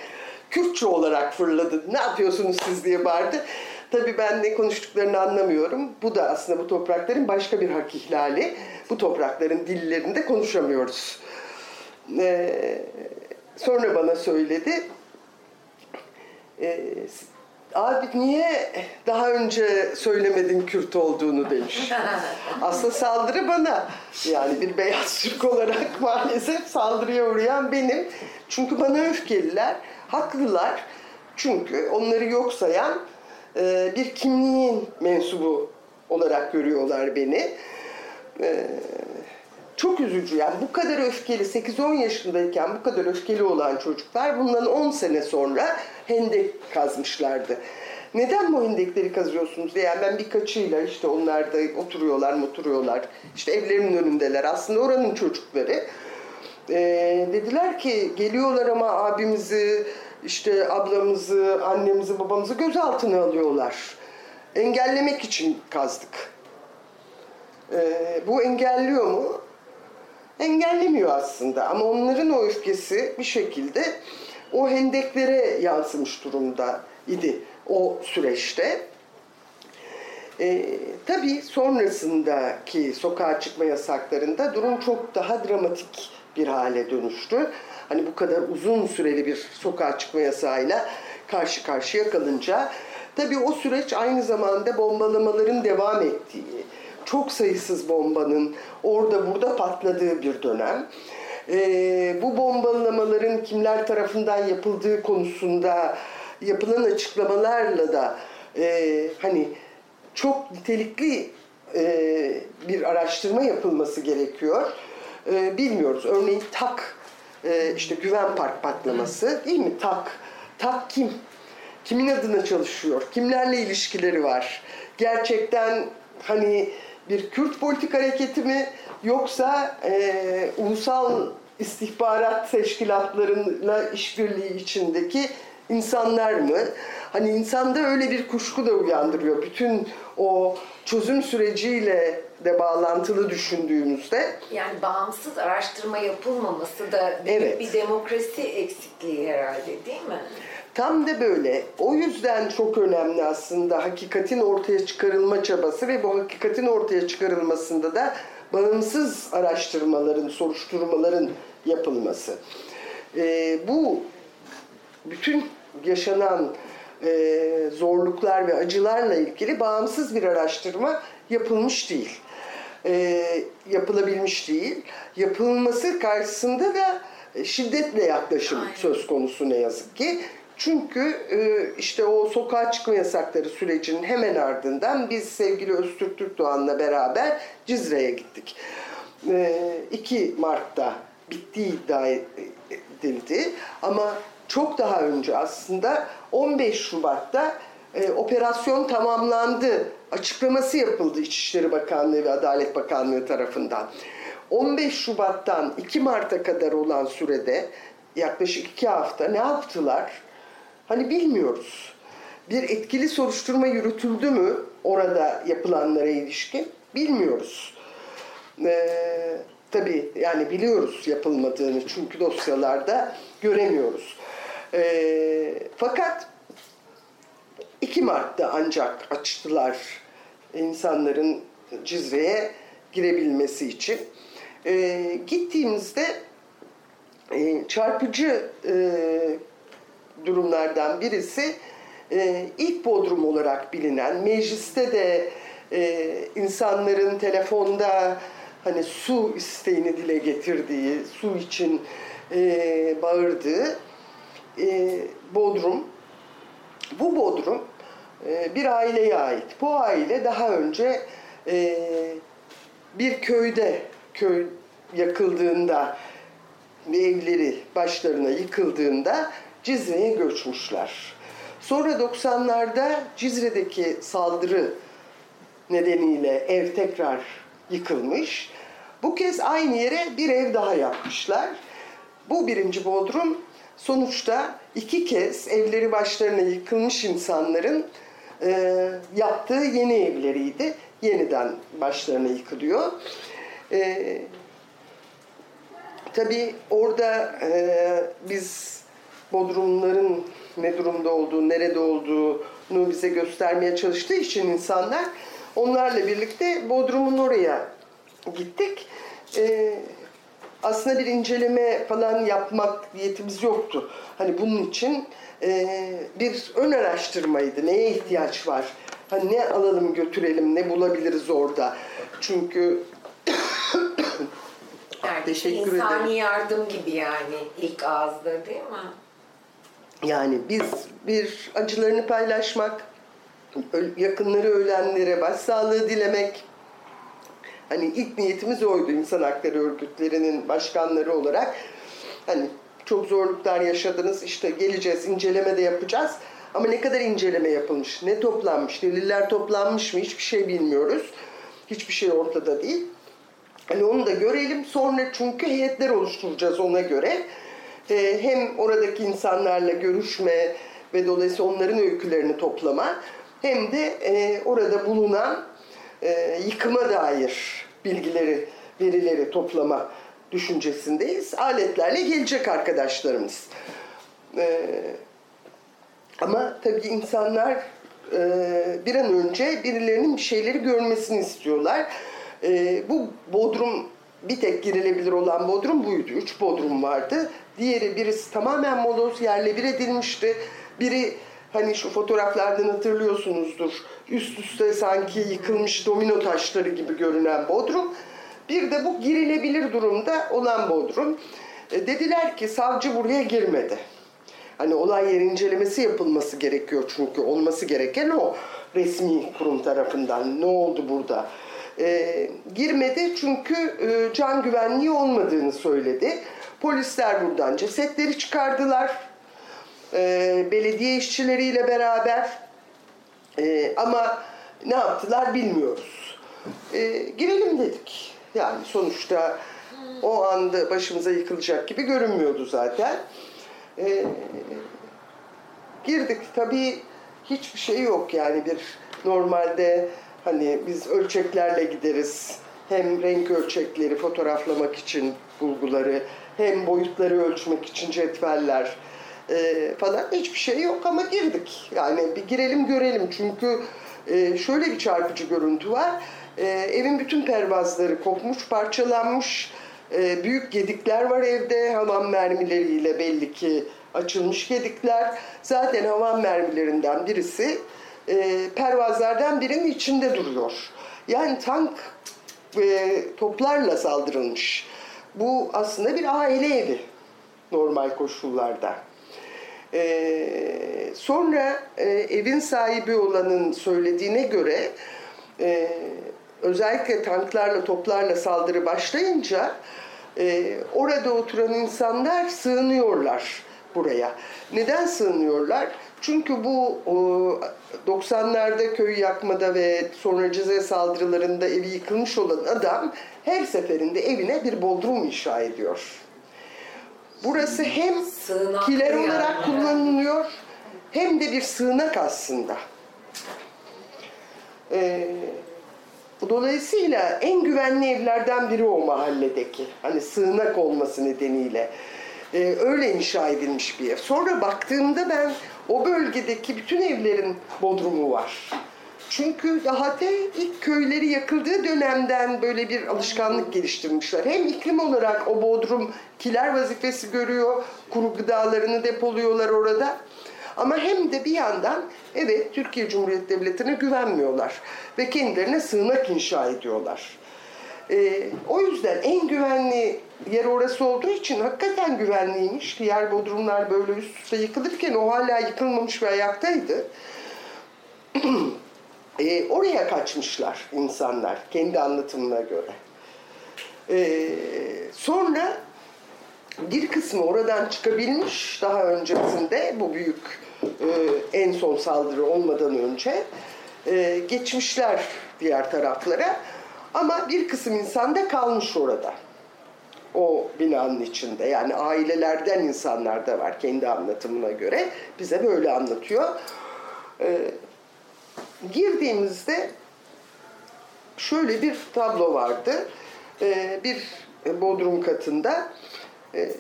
Kürtçe olarak fırladı. Ne yapıyorsunuz siz diye bağırdı. Tabii ben ne konuştuklarını anlamıyorum. Bu da aslında bu toprakların başka bir hak ihlali. Bu toprakların dillerinde konuşamıyoruz. Ee, sonra bana söyledi. Ee, Abi niye daha önce söylemedin Kürt olduğunu demiş. [laughs] Aslında saldırı bana. Yani bir beyaz Türk olarak [laughs] maalesef saldırıya uğrayan benim. Çünkü bana öfkeliler, haklılar. Çünkü onları yok sayan e, bir kimliğin mensubu olarak görüyorlar beni. Çok üzücü yani bu kadar öfkeli 8-10 yaşındayken bu kadar öfkeli olan çocuklar bundan 10 sene sonra hendek kazmışlardı. Neden bu hendekleri kazıyorsunuz diye yani ben birkaçıyla işte onlar da oturuyorlar oturuyorlar işte evlerinin önündeler aslında oranın çocukları. Ee, dediler ki geliyorlar ama abimizi işte ablamızı annemizi babamızı gözaltına alıyorlar. engellemek için kazdık. Ee, bu engelliyor mu? Engellemiyor aslında ama onların o öfkesi bir şekilde o hendeklere yansımış durumda idi o süreçte. Ee, tabii sonrasındaki sokağa çıkma yasaklarında durum çok daha dramatik bir hale dönüştü. Hani bu kadar uzun süreli bir sokağa çıkma yasağıyla karşı karşıya kalınca tabii o süreç aynı zamanda bombalamaların devam ettiği, çok sayısız bombanın orada burada patladığı bir dönem. Ee, bu bombalamaların kimler tarafından yapıldığı konusunda yapılan açıklamalarla da e, hani çok nitelikli e, bir araştırma yapılması gerekiyor. E, bilmiyoruz. Örneğin TAK, e, işte Güven Park patlaması değil mi? TAK. TAK kim? Kimin adına çalışıyor? Kimlerle ilişkileri var? Gerçekten hani bir Kürt politik hareketi mi yoksa e, ulusal istihbarat teşkilatlarıyla işbirliği içindeki insanlar mı? Hani insanda öyle bir kuşku da uyandırıyor. Bütün o çözüm süreciyle de bağlantılı düşündüğümüzde. Yani bağımsız araştırma yapılmaması da büyük Evet. bir demokrasi eksikliği herhalde değil mi? Tam da böyle. O yüzden çok önemli aslında hakikatin ortaya çıkarılma çabası ve bu hakikatin ortaya çıkarılmasında da bağımsız araştırmaların, soruşturmaların yapılması. Ee, bu bütün yaşanan e, zorluklar ve acılarla ilgili bağımsız bir araştırma yapılmış değil. E, yapılabilmiş değil. Yapılması karşısında da şiddetle yaklaşım söz konusu ne yazık ki. Çünkü e, işte o sokağa çıkma yasakları sürecinin hemen ardından biz sevgili Öztürk Türkdoğan'la beraber Cizre'ye gittik. E, 2 Mart'ta bittiği iddia edildi ama çok daha önce aslında 15 Şubat'ta e, operasyon tamamlandı açıklaması yapıldı İçişleri Bakanlığı ve Adalet Bakanlığı tarafından. 15 Şubat'tan 2 Mart'a kadar olan sürede yaklaşık 2 hafta ne yaptılar? Hani bilmiyoruz. Bir etkili soruşturma yürütüldü mü orada yapılanlara ilişkin? Bilmiyoruz. Ee, tabii yani biliyoruz yapılmadığını çünkü dosyalarda göremiyoruz. Ee, fakat 2 Mart'ta ancak açtılar insanların Cizre'ye girebilmesi için. Ee, gittiğimizde e, çarpıcı e, durumlardan birisi e, ilk bodrum olarak bilinen mecliste de e, insanların telefonda hani su isteğini dile getirdiği, su için e, bağırdığı e, bodrum. Bu bodrum e, bir aileye ait. Bu aile daha önce e, bir köyde köy yakıldığında evleri başlarına yıkıldığında Cizre'ye göçmüşler. Sonra 90'larda Cizre'deki saldırı nedeniyle ev tekrar yıkılmış. Bu kez aynı yere bir ev daha yapmışlar. Bu birinci bodrum sonuçta iki kez evleri başlarına yıkılmış insanların e, yaptığı yeni evleriydi. Yeniden başlarına yıkılıyor. E, tabii orada e, biz bodrumların ne durumda olduğu, nerede olduğunu bize göstermeye çalıştığı için insanlar onlarla birlikte Bodrum'un oraya gittik. Ee, aslında bir inceleme falan yapmak niyetimiz yoktu. Hani bunun için e, bir ön araştırmaydı. Neye ihtiyaç var? Hani ne alalım götürelim, ne bulabiliriz orada? Çünkü Yani [coughs] [coughs] Teşekkür insani ederim. yardım gibi yani ilk ağızda değil mi? Yani biz bir acılarını paylaşmak, yakınları ölenlere başsağlığı dilemek. Hani ilk niyetimiz oydu insan hakları örgütlerinin başkanları olarak. Hani çok zorluklar yaşadınız işte geleceğiz inceleme de yapacağız. Ama ne kadar inceleme yapılmış, ne toplanmış, deliller toplanmış mı hiçbir şey bilmiyoruz. Hiçbir şey ortada değil. Hani onu da görelim. Sonra çünkü heyetler oluşturacağız ona göre. Ee, hem oradaki insanlarla görüşme ve dolayısıyla onların öykülerini toplama hem de e, orada bulunan e, yıkıma dair bilgileri, verileri toplama düşüncesindeyiz. Aletlerle gelecek arkadaşlarımız. E, ama tabii insanlar e, bir an önce birilerinin bir şeyleri görmesini istiyorlar. E, bu bodrum bir tek girilebilir olan bodrum buydu. Üç bodrum vardı. Diğeri birisi tamamen moloz yerle bir edilmişti. Biri hani şu fotoğraflardan hatırlıyorsunuzdur. Üst üste sanki yıkılmış domino taşları gibi görünen bodrum. Bir de bu girilebilir durumda olan bodrum. E, dediler ki savcı buraya girmedi. Hani olay yeri incelemesi yapılması gerekiyor çünkü olması gereken o resmi kurum tarafından. Ne oldu burada? E, girmedi çünkü e, can güvenliği olmadığını söyledi. Polisler buradan cesetleri çıkardılar. E, belediye işçileriyle beraber. E, ama ne yaptılar bilmiyoruz. E, girelim dedik. Yani sonuçta o anda başımıza yıkılacak gibi görünmüyordu zaten. E, girdik. Tabii hiçbir şey yok yani bir normalde hani biz ölçeklerle gideriz. Hem renk ölçekleri fotoğraflamak için bulguları hem boyutları ölçmek için cetveller e, falan hiçbir şey yok ama girdik. Yani bir girelim görelim çünkü e, şöyle bir çarpıcı görüntü var. E, evin bütün pervazları kopmuş, parçalanmış. E, büyük gedikler var evde. Havan mermileriyle belli ki açılmış gedikler. Zaten havan mermilerinden birisi e, pervazlardan birinin içinde duruyor. Yani tank e, toplarla saldırılmış. Bu aslında bir aile evi normal koşullarda. Ee, sonra e, evin sahibi olanın söylediğine göre e, özellikle tanklarla toplarla saldırı başlayınca e, orada oturan insanlar sığınıyorlar buraya. Neden sığınıyorlar? Çünkü bu 90'larda köyü yakmada ve sonra Cizre saldırılarında evi yıkılmış olan adam her seferinde evine bir bodrum inşa ediyor. Burası hem Sığınak kiler yani. olarak kullanılıyor hem de bir sığınak aslında. Ee, dolayısıyla en güvenli evlerden biri o mahalledeki. Hani sığınak olması nedeniyle. Ee, öyle inşa edilmiş bir ev. Sonra baktığımda ben o bölgedeki bütün evlerin bodrumu var. Çünkü daha te ilk köyleri yakıldığı dönemden böyle bir alışkanlık geliştirmişler. Hem iklim olarak o bodrum kiler vazifesi görüyor, kuru gıdalarını depoluyorlar orada. Ama hem de bir yandan evet Türkiye Cumhuriyeti Devleti'ne güvenmiyorlar ve kendilerine sığınak inşa ediyorlar. Ee, o yüzden en güvenli yer orası olduğu için hakikaten güvenliymiş. Diğer bodrumlar böyle üst üste yıkılırken o hala yıkılmamış ve ayaktaydı. [clears throat] Ee, oraya kaçmışlar insanlar kendi anlatımına göre. Ee, sonra bir kısmı oradan çıkabilmiş daha öncesinde bu büyük e, en son saldırı olmadan önce e, geçmişler diğer taraflara ama bir kısım insan da kalmış orada o binanın içinde yani ailelerden insanlar da var kendi anlatımına göre bize böyle anlatıyor. E, girdiğimizde şöyle bir tablo vardı. Ee, bir bodrum katında e,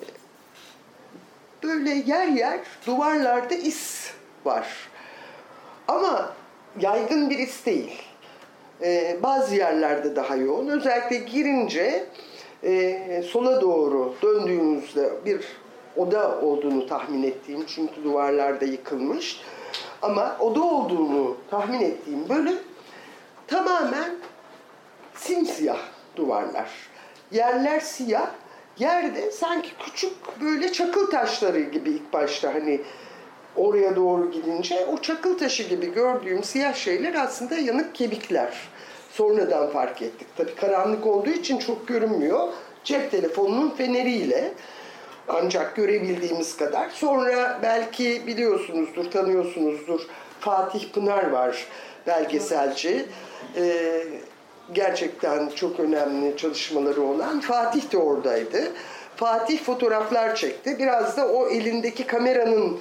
böyle yer yer duvarlarda is var. Ama yaygın bir is değil. Ee, bazı yerlerde daha yoğun. Özellikle girince e, sola doğru döndüğümüzde bir oda olduğunu tahmin ettiğim çünkü duvarlarda yıkılmış. Ama oda olduğunu tahmin ettiğim bölüm tamamen simsiyah duvarlar. Yerler siyah, yerde sanki küçük böyle çakıl taşları gibi ilk başta hani oraya doğru gidince o çakıl taşı gibi gördüğüm siyah şeyler aslında yanık kemikler. Sonradan fark ettik. Tabii karanlık olduğu için çok görünmüyor. Cep telefonunun feneriyle ancak görebildiğimiz kadar. Sonra belki biliyorsunuzdur, tanıyorsunuzdur. Fatih Pınar var belgeselci. Ee, gerçekten çok önemli çalışmaları olan. Fatih de oradaydı. Fatih fotoğraflar çekti. Biraz da o elindeki kameranın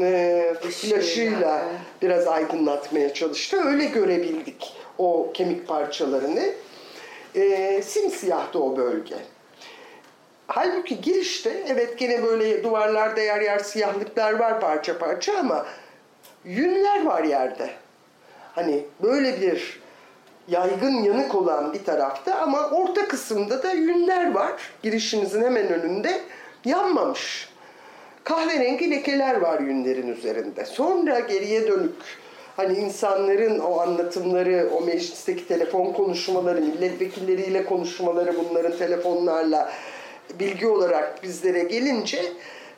e, flaşıyla biraz aydınlatmaya çalıştı. Öyle görebildik o kemik parçalarını. E, simsiyahtı o bölge. Halbuki girişte evet gene böyle duvarlarda yer yer siyahlıklar var parça parça ama yünler var yerde. Hani böyle bir yaygın yanık olan bir tarafta ama orta kısımda da yünler var. Girişinizin hemen önünde yanmamış. Kahverengi lekeler var yünlerin üzerinde. Sonra geriye dönük hani insanların o anlatımları, o meclisteki telefon konuşmaları, milletvekilleriyle konuşmaları bunların telefonlarla bilgi olarak bizlere gelince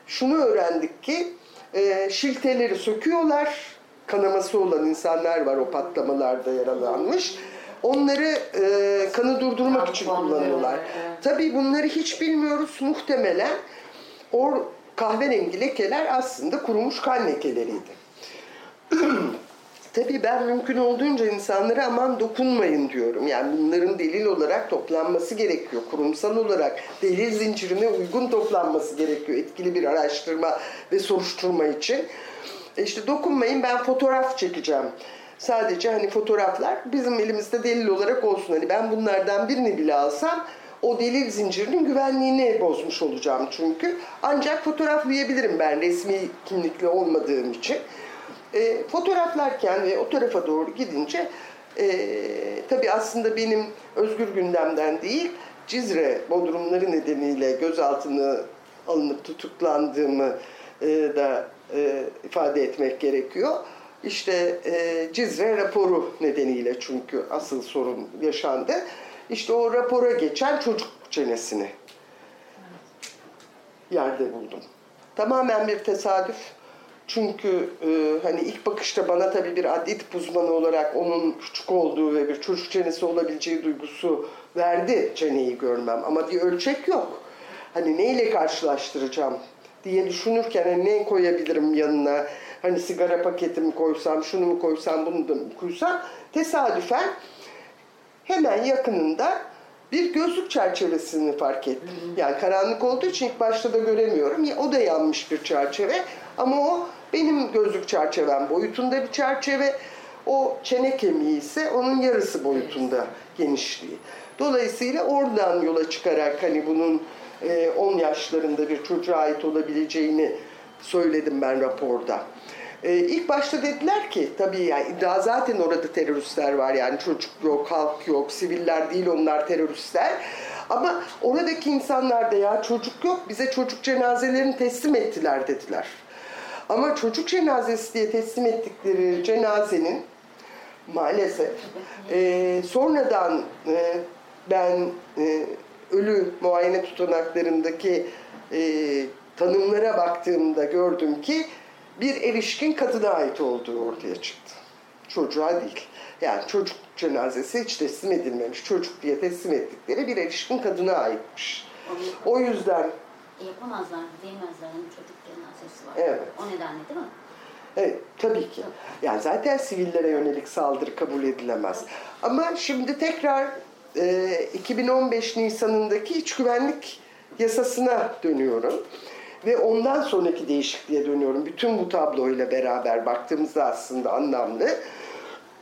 şunu öğrendik ki e, şilteleri söküyorlar. Kanaması olan insanlar var o patlamalarda yaralanmış. Onları e, kanı durdurmak için kullanıyorlar. evet. Tabii bunları hiç bilmiyoruz. Muhtemelen o kahverengi lekeler aslında kurumuş kan lekeleriydi. [clears throat] Tabii ben mümkün olduğunca insanlara aman dokunmayın diyorum. Yani bunların delil olarak toplanması gerekiyor. Kurumsal olarak delil zincirine uygun toplanması gerekiyor. Etkili bir araştırma ve soruşturma için. E işte dokunmayın ben fotoğraf çekeceğim. Sadece hani fotoğraflar bizim elimizde delil olarak olsun. Hani ben bunlardan birini bile alsam o delil zincirinin güvenliğini bozmuş olacağım çünkü. Ancak fotoğraflayabilirim ben resmi kimlikli olmadığım için. E, fotoğraflarken ve o tarafa doğru gidince e, tabii aslında benim özgür gündemden değil Cizre bodrumları nedeniyle gözaltına alınıp tutuklandığımı e, da e, ifade etmek gerekiyor. İşte e, Cizre raporu nedeniyle çünkü asıl sorun yaşandı. İşte o rapora geçen çocuk çenesini yerde buldum. Tamamen bir tesadüf. Çünkü e, hani ilk bakışta bana tabii bir adli tıp uzmanı olarak onun küçük olduğu ve bir çocuk çenesi olabileceği duygusu verdi çeneyi görmem. Ama bir ölçek yok. Hani neyle karşılaştıracağım diye düşünürken hani ne koyabilirim yanına? Hani sigara paketi mi koysam, şunu mu koysam, bunu da mı koysam? Tesadüfen hemen yakınında bir gözlük çerçevesini fark ettim. Yani karanlık olduğu için ilk başta da göremiyorum. Ya, O da yanmış bir çerçeve ama o benim gözlük çerçevem boyutunda bir çerçeve. O çene kemiği ise onun yarısı boyutunda genişliği. Dolayısıyla oradan yola çıkarak hani bunun e, 10 yaşlarında bir çocuğa ait olabileceğini söyledim ben raporda. Ee, ilk başta dediler ki tabii yani iddia zaten orada teröristler var yani çocuk yok, halk yok, siviller değil onlar teröristler. Ama oradaki insanlar da ya çocuk yok bize çocuk cenazelerini teslim ettiler dediler. Ama çocuk cenazesi diye teslim ettikleri cenazenin maalesef e, sonradan e, ben e, ölü muayene tutanaklarındaki e, tanımlara baktığımda gördüm ki bir erişkin kadına ait olduğu ortaya çıktı. Çocuğa değil. Yani çocuk cenazesi hiç teslim edilmemiş. Çocuk diye teslim ettikleri bir erişkin kadına aitmiş. O yüzden Yapamazlar, diyemezler. Hani çocuk cenazesi var. Evet. O nedenle değil mi? Evet, tabii ki. Yani zaten sivillere yönelik saldırı kabul edilemez. Ama şimdi tekrar e, 2015 Nisan'ındaki iç güvenlik yasasına dönüyorum. Ve ondan sonraki değişikliğe dönüyorum. Bütün bu tabloyla beraber baktığımızda aslında anlamlı.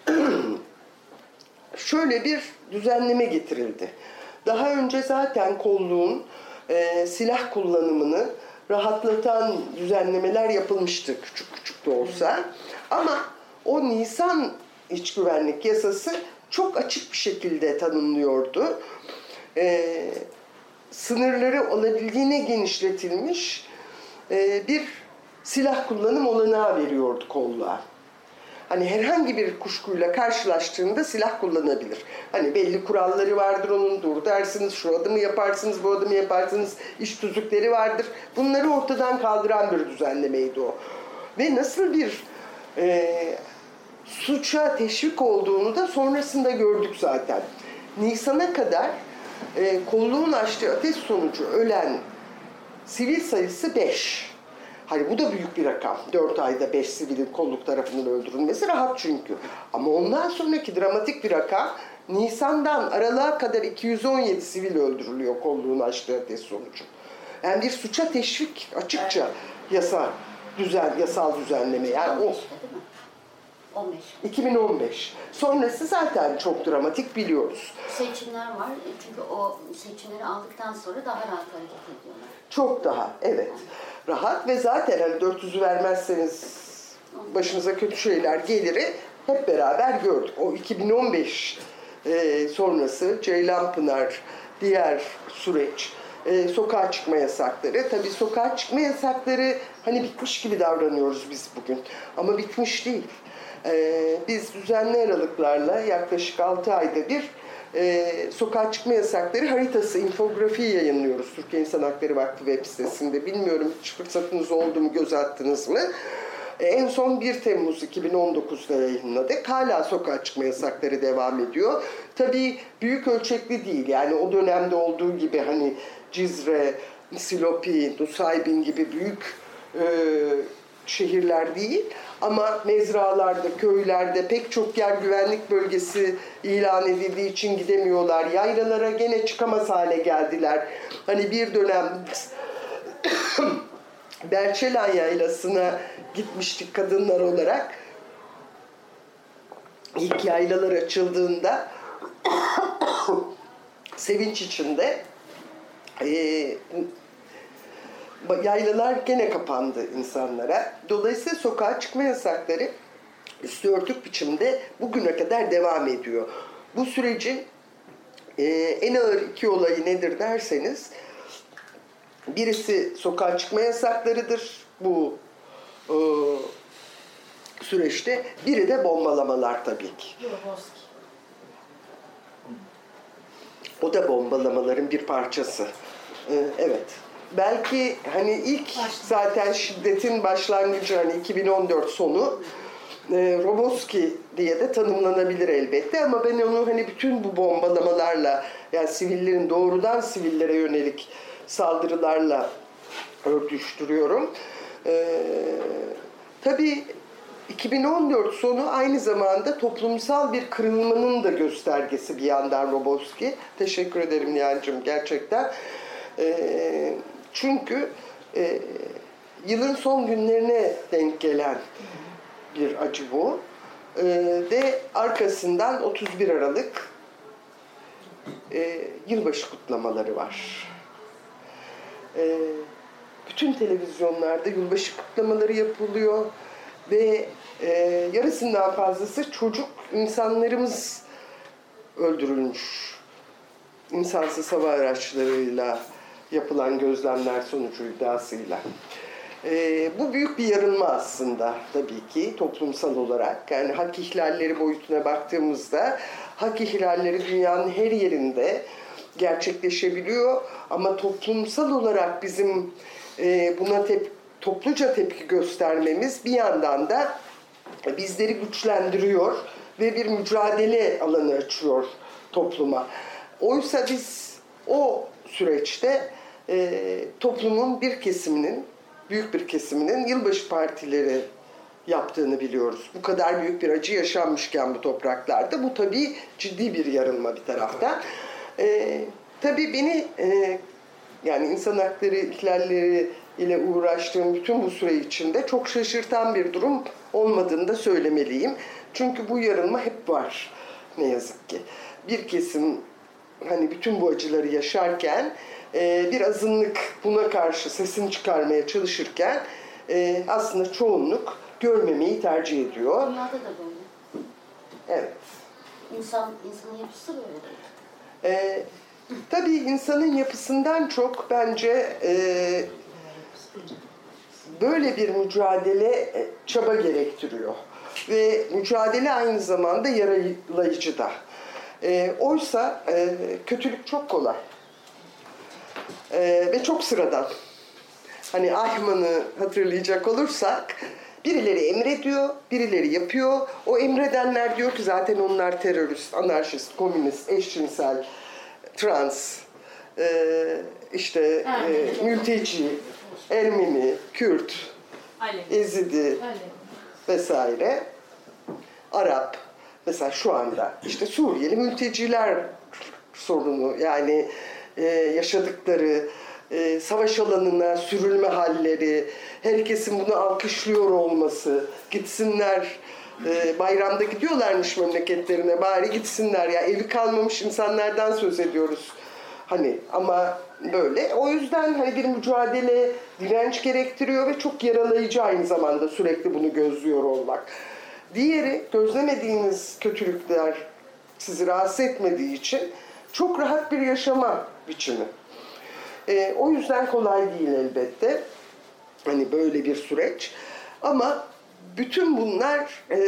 [clears throat] Şöyle bir düzenleme getirildi. Daha önce zaten kolluğun e, silah kullanımını rahatlatan düzenlemeler yapılmıştı küçük küçük de olsa. Ama o Nisan iç güvenlik yasası çok açık bir şekilde tanımlıyordu. E, sınırları olabildiğine genişletilmiş e, bir silah kullanım olanağı veriyordu kolluğa. Hani herhangi bir kuşkuyla karşılaştığında silah kullanabilir. Hani belli kuralları vardır onun, dur dersiniz, şu adımı yaparsınız, bu adımı yaparsınız, iş tüzükleri vardır. Bunları ortadan kaldıran bir düzenlemeydi o. Ve nasıl bir e, suça teşvik olduğunu da sonrasında gördük zaten. Nisan'a kadar e, kolluğun açtığı ateş sonucu ölen sivil sayısı 5. Hani bu da büyük bir rakam. 4 ayda 5 sivilin kolluk tarafından öldürülmesi rahat çünkü. Ama ondan sonraki dramatik bir rakam Nisan'dan Aralık'a kadar 217 sivil öldürülüyor kolluğun açtığı ateş sonucu. Yani bir suça teşvik açıkça yasa düzen, yasal düzenleme. Yani o 15'te değil mi? 15. 2015. Sonrası zaten çok dramatik biliyoruz. Seçimler var. Çünkü o seçimleri aldıktan sonra daha rahat hareket ediyorlar. Çok daha evet rahat ve zaten hani 400'ü vermezseniz başınıza kötü şeyler geliri hep beraber gördük. O 2015 e, sonrası Ceylanpınar diğer süreç e, sokağa çıkma yasakları. Tabii sokağa çıkma yasakları hani bitmiş gibi davranıyoruz biz bugün ama bitmiş değil. E, biz düzenli aralıklarla yaklaşık 6 ayda bir e, sokağa çıkma yasakları haritası, infografiyi yayınlıyoruz Türkiye İnsan Hakları Vakfı web sitesinde. Bilmiyorum hiç fırsatınız oldu mu, göz attınız mı? E, en son 1 Temmuz 2019'da yayınladık. Hala sokağa çıkma yasakları devam ediyor. Tabii büyük ölçekli değil. Yani o dönemde olduğu gibi hani Cizre, Silopi, Nusaybin gibi büyük e, şehirler değil ama mezralarda, köylerde pek çok yer güvenlik bölgesi ilan edildiği için gidemiyorlar. Yaylalara gene çıkamaz hale geldiler. Hani bir dönem [coughs] Berçelan yaylasına gitmiştik kadınlar olarak. İlk yaylalar açıldığında [coughs] sevinç içinde eee yaylalar gene kapandı insanlara. Dolayısıyla sokağa çıkma yasakları üstü örtük biçimde bugüne kadar devam ediyor. Bu sürecin e, en ağır iki olayı nedir derseniz birisi sokağa çıkma yasaklarıdır bu e, süreçte. Biri de bombalamalar tabii ki. O da bombalamaların bir parçası. Ee, evet. Belki hani ilk zaten şiddetin başlangıcı hani 2014 sonu e, Roboski diye de tanımlanabilir elbette ama ben onu hani bütün bu bombalamalarla yani sivillerin doğrudan sivillere yönelik saldırılarla örtüştürüyorum. Ee, tabii 2014 sonu aynı zamanda toplumsal bir kırılmanın da göstergesi bir yandan Roboski. Teşekkür ederim Nihan'cığım gerçekten. Ee, çünkü e, yılın son günlerine denk gelen bir acı bu. Ee, ve arkasından 31 Aralık e, yılbaşı kutlamaları var. Ee, bütün televizyonlarda yılbaşı kutlamaları yapılıyor ve e, yarısından fazlası çocuk insanlarımız öldürülmüş. İnsansız hava araçlarıyla yapılan gözlemler sonucu iddiasıyla. Ee, bu büyük bir yarınma aslında tabii ki toplumsal olarak. Yani hak ihlalleri boyutuna baktığımızda hak ihlalleri dünyanın her yerinde gerçekleşebiliyor. Ama toplumsal olarak bizim e, buna tep topluca tepki göstermemiz bir yandan da bizleri güçlendiriyor ve bir mücadele alanı açıyor topluma. Oysa biz o süreçte e, toplumun bir kesiminin, büyük bir kesiminin yılbaşı partileri yaptığını biliyoruz. Bu kadar büyük bir acı yaşanmışken bu topraklarda bu tabii ciddi bir yarılma bir taraftan. E, tabii beni e, yani insan hakları ihlalleri ile uğraştığım bütün bu süre içinde çok şaşırtan bir durum olmadığını da söylemeliyim. Çünkü bu yarılma hep var ne yazık ki. Bir kesim hani bütün bu acıları yaşarken e, bir azınlık buna karşı sesini çıkarmaya çalışırken e, aslında çoğunluk görmemeyi tercih ediyor. Dünyada da böyle. Evet. İnsan, insanın yapısı böyle. E, tabii insanın yapısından çok bence e, böyle bir mücadele e, çaba gerektiriyor. Ve mücadele aynı zamanda yaralayıcı da. E, oysa e, kötülük çok kolay. E, ve çok sıradan. Hani Ayman'ı hatırlayacak olursak birileri emrediyor, birileri yapıyor. O emredenler diyor ki zaten onlar terörist, anarşist, komünist, eşcinsel, trans, e, işte e, mülteci, Ermeni, Kürt, Ezidi vesaire, Arap, mesela şu anda işte Suriyeli mülteciler sorunu yani e, yaşadıkları e, savaş alanına sürülme halleri, herkesin bunu alkışlıyor olması, gitsinler e, bayramda gidiyorlarmış memleketlerine bari gitsinler ya evi kalmamış insanlardan söz ediyoruz. Hani ama böyle. O yüzden hani bir mücadele, direnç gerektiriyor ve çok yaralayıcı aynı zamanda sürekli bunu gözlüyor olmak. Diğeri gözlemediğiniz kötülükler sizi rahatsız etmediği için çok rahat bir yaşama biçimi. E, o yüzden kolay değil elbette. Hani böyle bir süreç. Ama bütün bunlar e,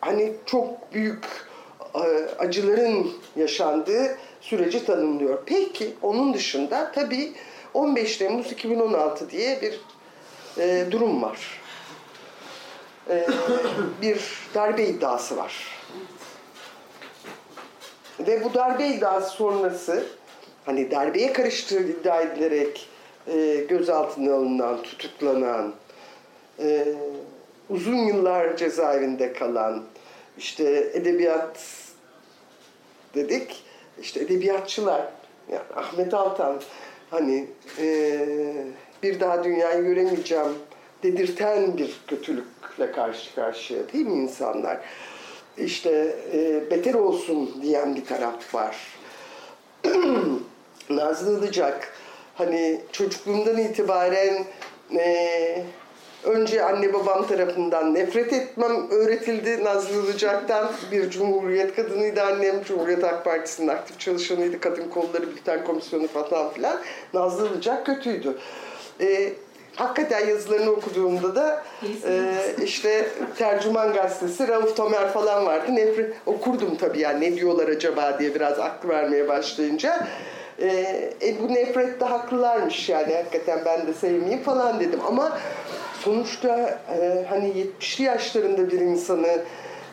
hani çok büyük e, acıların yaşandığı süreci tanımlıyor. Peki onun dışında tabii 15 Temmuz 2016 diye bir e, durum var. E, bir darbe iddiası var. Ve bu darbe iddiası sonrası hani darbeye karıştığı iddia edilerek e, gözaltına alınan, tutuklanan, e, uzun yıllar cezaevinde kalan, işte edebiyat dedik, işte edebiyatçılar, yani Ahmet Altan hani e, bir daha dünyayı göremeyeceğim dedirten bir kötülükle karşı karşıya değil mi insanlar? İşte e, beter olsun diyen bir taraf var. [clears throat] Nazlı Ilıcak hani çocukluğumdan itibaren e, önce anne babam tarafından nefret etmem öğretildi Nazlı Ilıcak'tan. Bir Cumhuriyet kadınıydı annem. Cumhuriyet Halk Partisi'nin aktif çalışanıydı. Kadın Kolları Bülten Komisyonu falan filan. Nazlı Ilıcak kötüydü. E, hakikaten yazılarını okuduğumda da e, işte Tercüman Gazetesi, Rauf Tomer falan vardı. Nefret, okurdum tabii yani ne diyorlar acaba diye biraz aklı vermeye başlayınca. E, e, bu nefrette haklılarmış yani hakikaten ben de sevmeyeyim falan dedim. Ama sonuçta e, hani 70'li yaşlarında bir insanı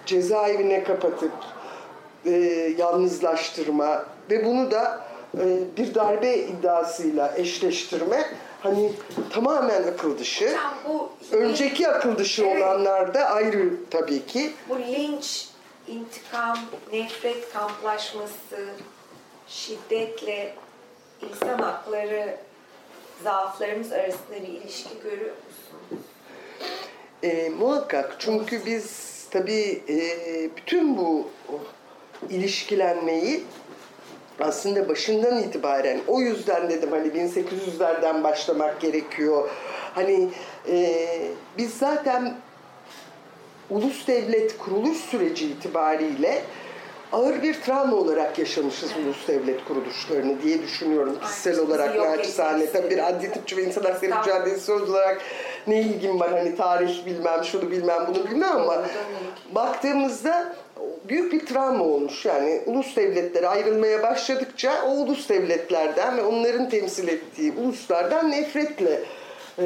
cezaevine kapatıp e, yalnızlaştırma ve bunu da e, bir darbe iddiasıyla eşleştirme hani tamamen akıl dışı. Hocam bu Önceki akıl dışı Evet. olanlar da ayrı tabii ki. bu linç, intikam, nefret kamplaşması, şiddetle insan hakları zaaflarımız arasında bir ilişki görüyor musunuz? E, muhakkak çünkü biz tabii e, bütün bu ilişkilenmeyi aslında başından itibaren o yüzden dedim hani 1800'lerden başlamak gerekiyor. Hani e, biz zaten ulus devlet kuruluş süreci itibariyle ağır bir travma olarak yaşamışız ulus devlet kuruluşlarını diye düşünüyorum kişisel olarak naçizane. Tabii bir adli tıpçı ve insan hakları mücadelesi olarak ne ilgim var hani tarih bilmem, şunu bilmem, bunu bilmem ama baktığımızda büyük bir travma olmuş. Yani ulus devletleri ayrılmaya başladıkça o ulus devletlerden ve onların temsil ettiği uluslardan nefretle e,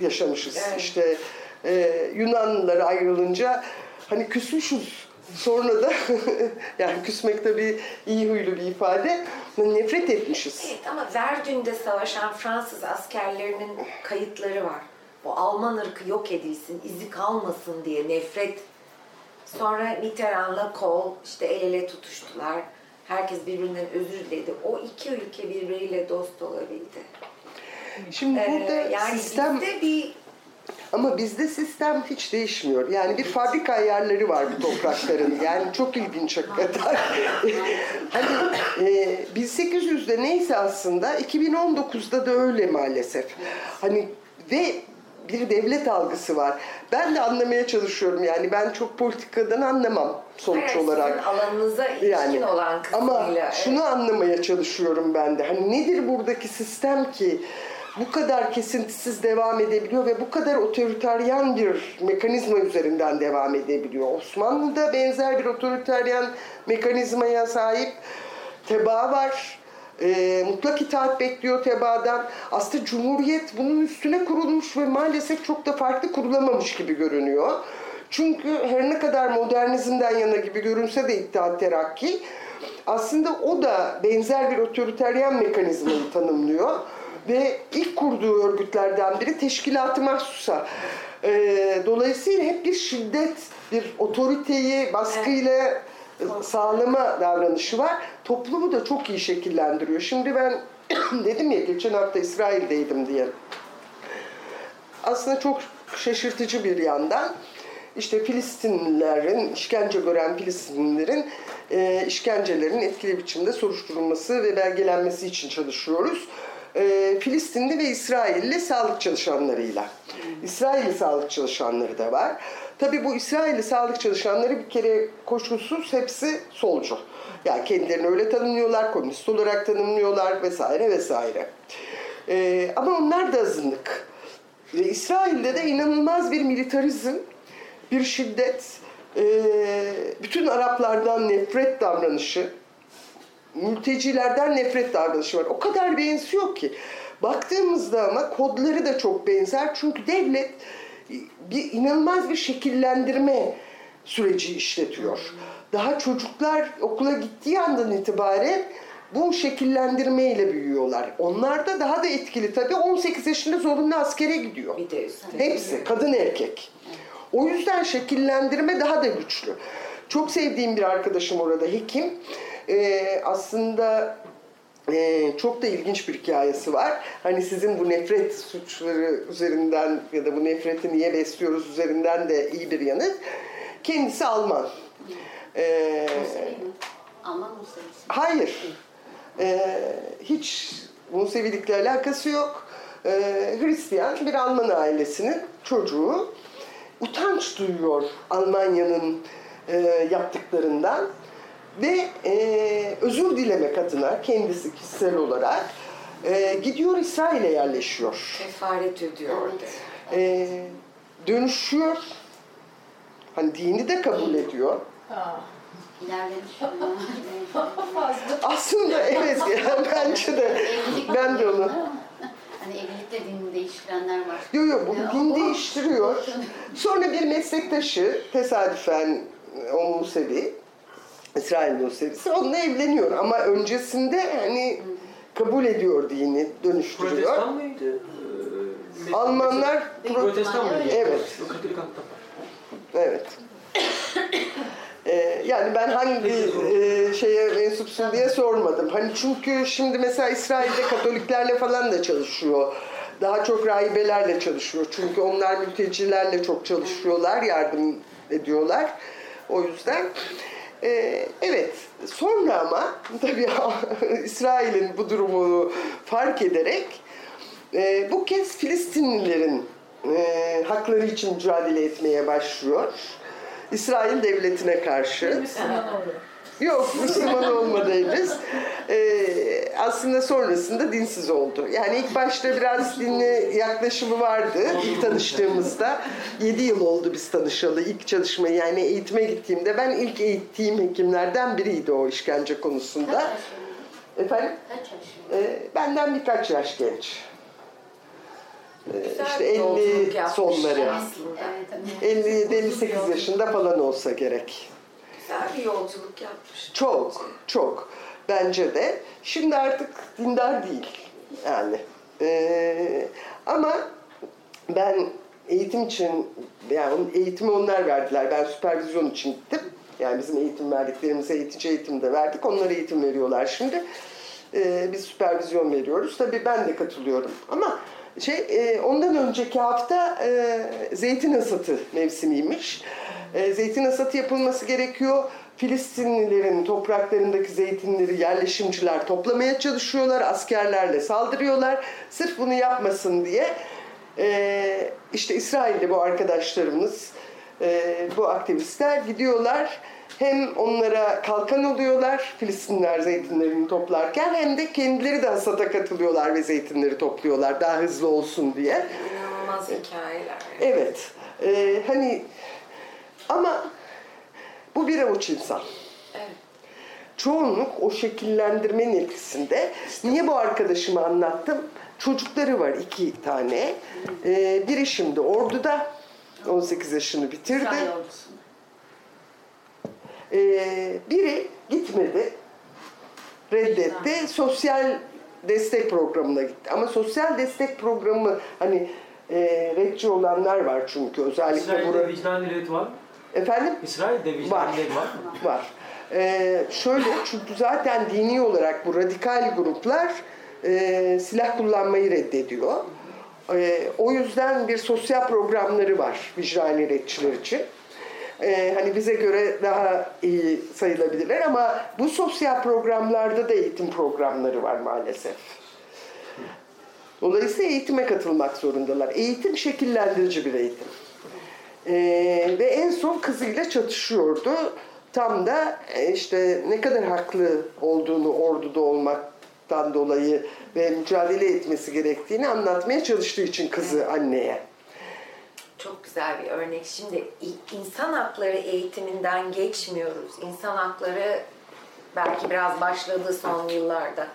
yaşamışız. Evet. İşte e, Yunanlılar ayrılınca hani küsmüşüz. Sonra da [laughs] yani küsmek tabii iyi huylu bir ifade. Nefret etmişiz. Evet ama Verdün'de savaşan Fransız askerlerinin kayıtları var. Bu Alman ırkı yok edilsin, izi kalmasın diye nefret. Sonra Mitterrand'la Kohl işte el ele tutuştular. Herkes birbirinden özür diledi. O iki ülke birbiriyle dost olabildi. Şimdi Ee, burada yani sistem bizde bir Ama bizde sistem hiç değişmiyor. Yani bir fabrika ayarları var bu toprakların. Yani çok ilginç hakikaten. [laughs] hani e, 1800'de neyse aslında 2019'da da öyle maalesef. Hani ve bir devlet algısı var. Ben de anlamaya çalışıyorum yani ben çok politikadan anlamam sonuç Evet, olarak. alanınıza ilişkin Yani olan kısmıyla. ama evet. şunu anlamaya çalışıyorum ben de. Hani nedir buradaki sistem ki bu kadar kesintisiz devam edebiliyor ve bu kadar otoriteryen bir mekanizma üzerinden devam edebiliyor. Osmanlı'da benzer bir otoriteryen mekanizmaya sahip tebaa var. Ee, mutlak itaat bekliyor tebaadan. Aslında Cumhuriyet bunun üstüne kurulmuş ve maalesef çok da farklı kurulamamış gibi görünüyor. Çünkü her ne kadar modernizmden yana gibi görünse de İttihat Terakki aslında o da benzer bir otoriteryen mekanizmayı tanımlıyor. Ve ilk kurduğu örgütlerden biri Teşkilat-ı Mahsusa. Ee, dolayısıyla hep bir şiddet, bir otoriteyi baskıyla e, sağlama davranışı var. Toplumu da çok iyi şekillendiriyor. Şimdi ben [clears throat] dedim ya geçen hafta İsrail'deydim diye. Aslında çok şaşırtıcı bir yandan işte Filistinlilerin, işkence gören Filistinlilerin e, işkencelerin etkili biçimde soruşturulması ve belgelenmesi için çalışıyoruz. E, Filistinli ve İsrailli sağlık çalışanlarıyla. İsrailli sağlık çalışanları da var. Tabii bu İsrailli sağlık çalışanları bir kere koşulsuz hepsi solcu. Yani kendilerini öyle tanımlıyorlar, komünist olarak tanımlıyorlar vesaire vesaire. E, ama onlar da azınlık. Ve İsrail'de de inanılmaz bir militarizm, bir şiddet, e, bütün Araplardan nefret davranışı, mültecilerden nefret davranışı var. O kadar benziyor ki. Baktığımızda ama kodları da çok benzer. Çünkü devlet bir inanılmaz bir şekillendirme süreci işletiyor. Daha çocuklar okula gittiği andan itibaren bu şekillendirmeyle büyüyorlar. Onlar da daha da etkili tabii 18 yaşında zorunlu askere gidiyor. Bir de üstüne. Hepsi kadın erkek. O yüzden şekillendirme daha da güçlü. Çok sevdiğim bir arkadaşım orada hekim. Ee, aslında e, çok da ilginç bir hikayesi var. Hani sizin bu nefret suçları üzerinden ya da bu nefreti niye besliyoruz üzerinden de iyi bir yanı. Kendisi Alman. Ee? Alman Musevisi. Hayır. Ee, hiç Musevilikle alakası yok. Ee, Hristiyan bir Alman ailesinin çocuğu utanç duyuyor Almanya'nın e, yaptıklarından ve e, özür dilemek adına kendisi kişisel olarak e, gidiyor İsrail'e yerleşiyor. Kefaret ödüyor orada. E, dönüşüyor. Hani dini de kabul ediyor. [laughs] Aslında evet yani bence de Evlilik ben de onu Hani evlilikte dinini değiştirenler var. Yok yok bu din değiştiriyor. Sonra bir meslektaşı tesadüfen o Musevi, İsrail Musevisi onunla evleniyor. Ama öncesinde hani kabul ediyor dini, dönüştürüyor. Protestan mıydı? Ee, Almanlar Protestan mıydı? Evet. Evet. Ee, yani ben hangi e, şeye mensupsun diye sormadım. Hani çünkü şimdi mesela İsrail'de Katoliklerle falan da çalışıyor. Daha çok rahibelerle çalışıyor. Çünkü onlar mültecilerle çok çalışıyorlar, yardım ediyorlar. O yüzden e, evet. Sonra ama [laughs] tabii İsrail'in bu durumunu fark ederek e, bu kez Filistinlilerin e, hakları için mücadele etmeye başlıyor. İsrail devletine karşı. Yok Müslüman olmadı henüz. Ee, aslında sonrasında dinsiz oldu. Yani ilk başta biraz dinli yaklaşımı vardı ilk tanıştığımızda. 7 yıl oldu biz tanışalı ilk çalışmayı yani eğitime gittiğimde ben ilk eğittiğim hekimlerden biriydi o işkence konusunda. Efendim? Kaç yaşında? Ee, benden birkaç yaş genç. Ee, işte bir 50 yolculuk yapmış sonları. Aslında. Evet, hani 50-58 yaşında falan olsa gerek. Güzel bir yolculuk yapmış. Çok, çok. Bence de. Şimdi artık dindar değil. Yani. Ee, ama ben eğitim için, yani eğitimi onlar verdiler. Ben süpervizyon için gittim. Yani bizim eğitim verdiklerimize eğitici eğitim de verdik. Onlar eğitim veriyorlar şimdi. Ee, biz süpervizyon veriyoruz. Tabii ben de katılıyorum. Ama şey e, ondan önceki hafta e, zeytin hasatı mevsimiymiş. E, zeytin hasatı yapılması gerekiyor. Filistinlilerin topraklarındaki zeytinleri yerleşimciler toplamaya çalışıyorlar. Askerlerle saldırıyorlar. Sırf bunu yapmasın diye e, işte İsrail'de bu arkadaşlarımız, e, bu aktivistler gidiyorlar. Hem onlara kalkan oluyorlar Filistinler zeytinlerini toplarken hem de kendileri de hasata katılıyorlar ve zeytinleri topluyorlar daha hızlı olsun diye. İnanılmaz hikayeler. Evet. e, hani ama bu bir avuç insan. Evet. Çoğunluk o şekillendirmenin etkisinde. Niye bu arkadaşımı anlattım? Çocukları var iki tane. Ee, biri şimdi orduda 18 yaşını bitirdi. Ee, biri gitmedi. Reddetti. Sosyal destek programına gitti. Ama sosyal destek programı hani e, reddi olanlar var çünkü özellikle burada. vicdan devleti var mı? Efendim? İsrail'de vicdan Var. devleti var mı? Var. Ee, şöyle çünkü zaten dini olarak bu radikal gruplar e, silah kullanmayı reddediyor. E, o yüzden bir sosyal programları var vicdani retçiler için. E, hani bize göre daha iyi sayılabilirler ama bu sosyal programlarda da eğitim programları var maalesef. Dolayısıyla eğitime katılmak zorundalar. Eğitim şekillendirici bir eğitim. Ee, ve en son kızıyla çatışıyordu. Tam da e, işte ne kadar haklı olduğunu orduda olmaktan dolayı ve mücadele etmesi gerektiğini anlatmaya çalıştığı için kızı anneye. Çok güzel bir örnek. Şimdi insan hakları eğitiminden geçmiyoruz. İnsan hakları belki biraz başladı son yıllarda.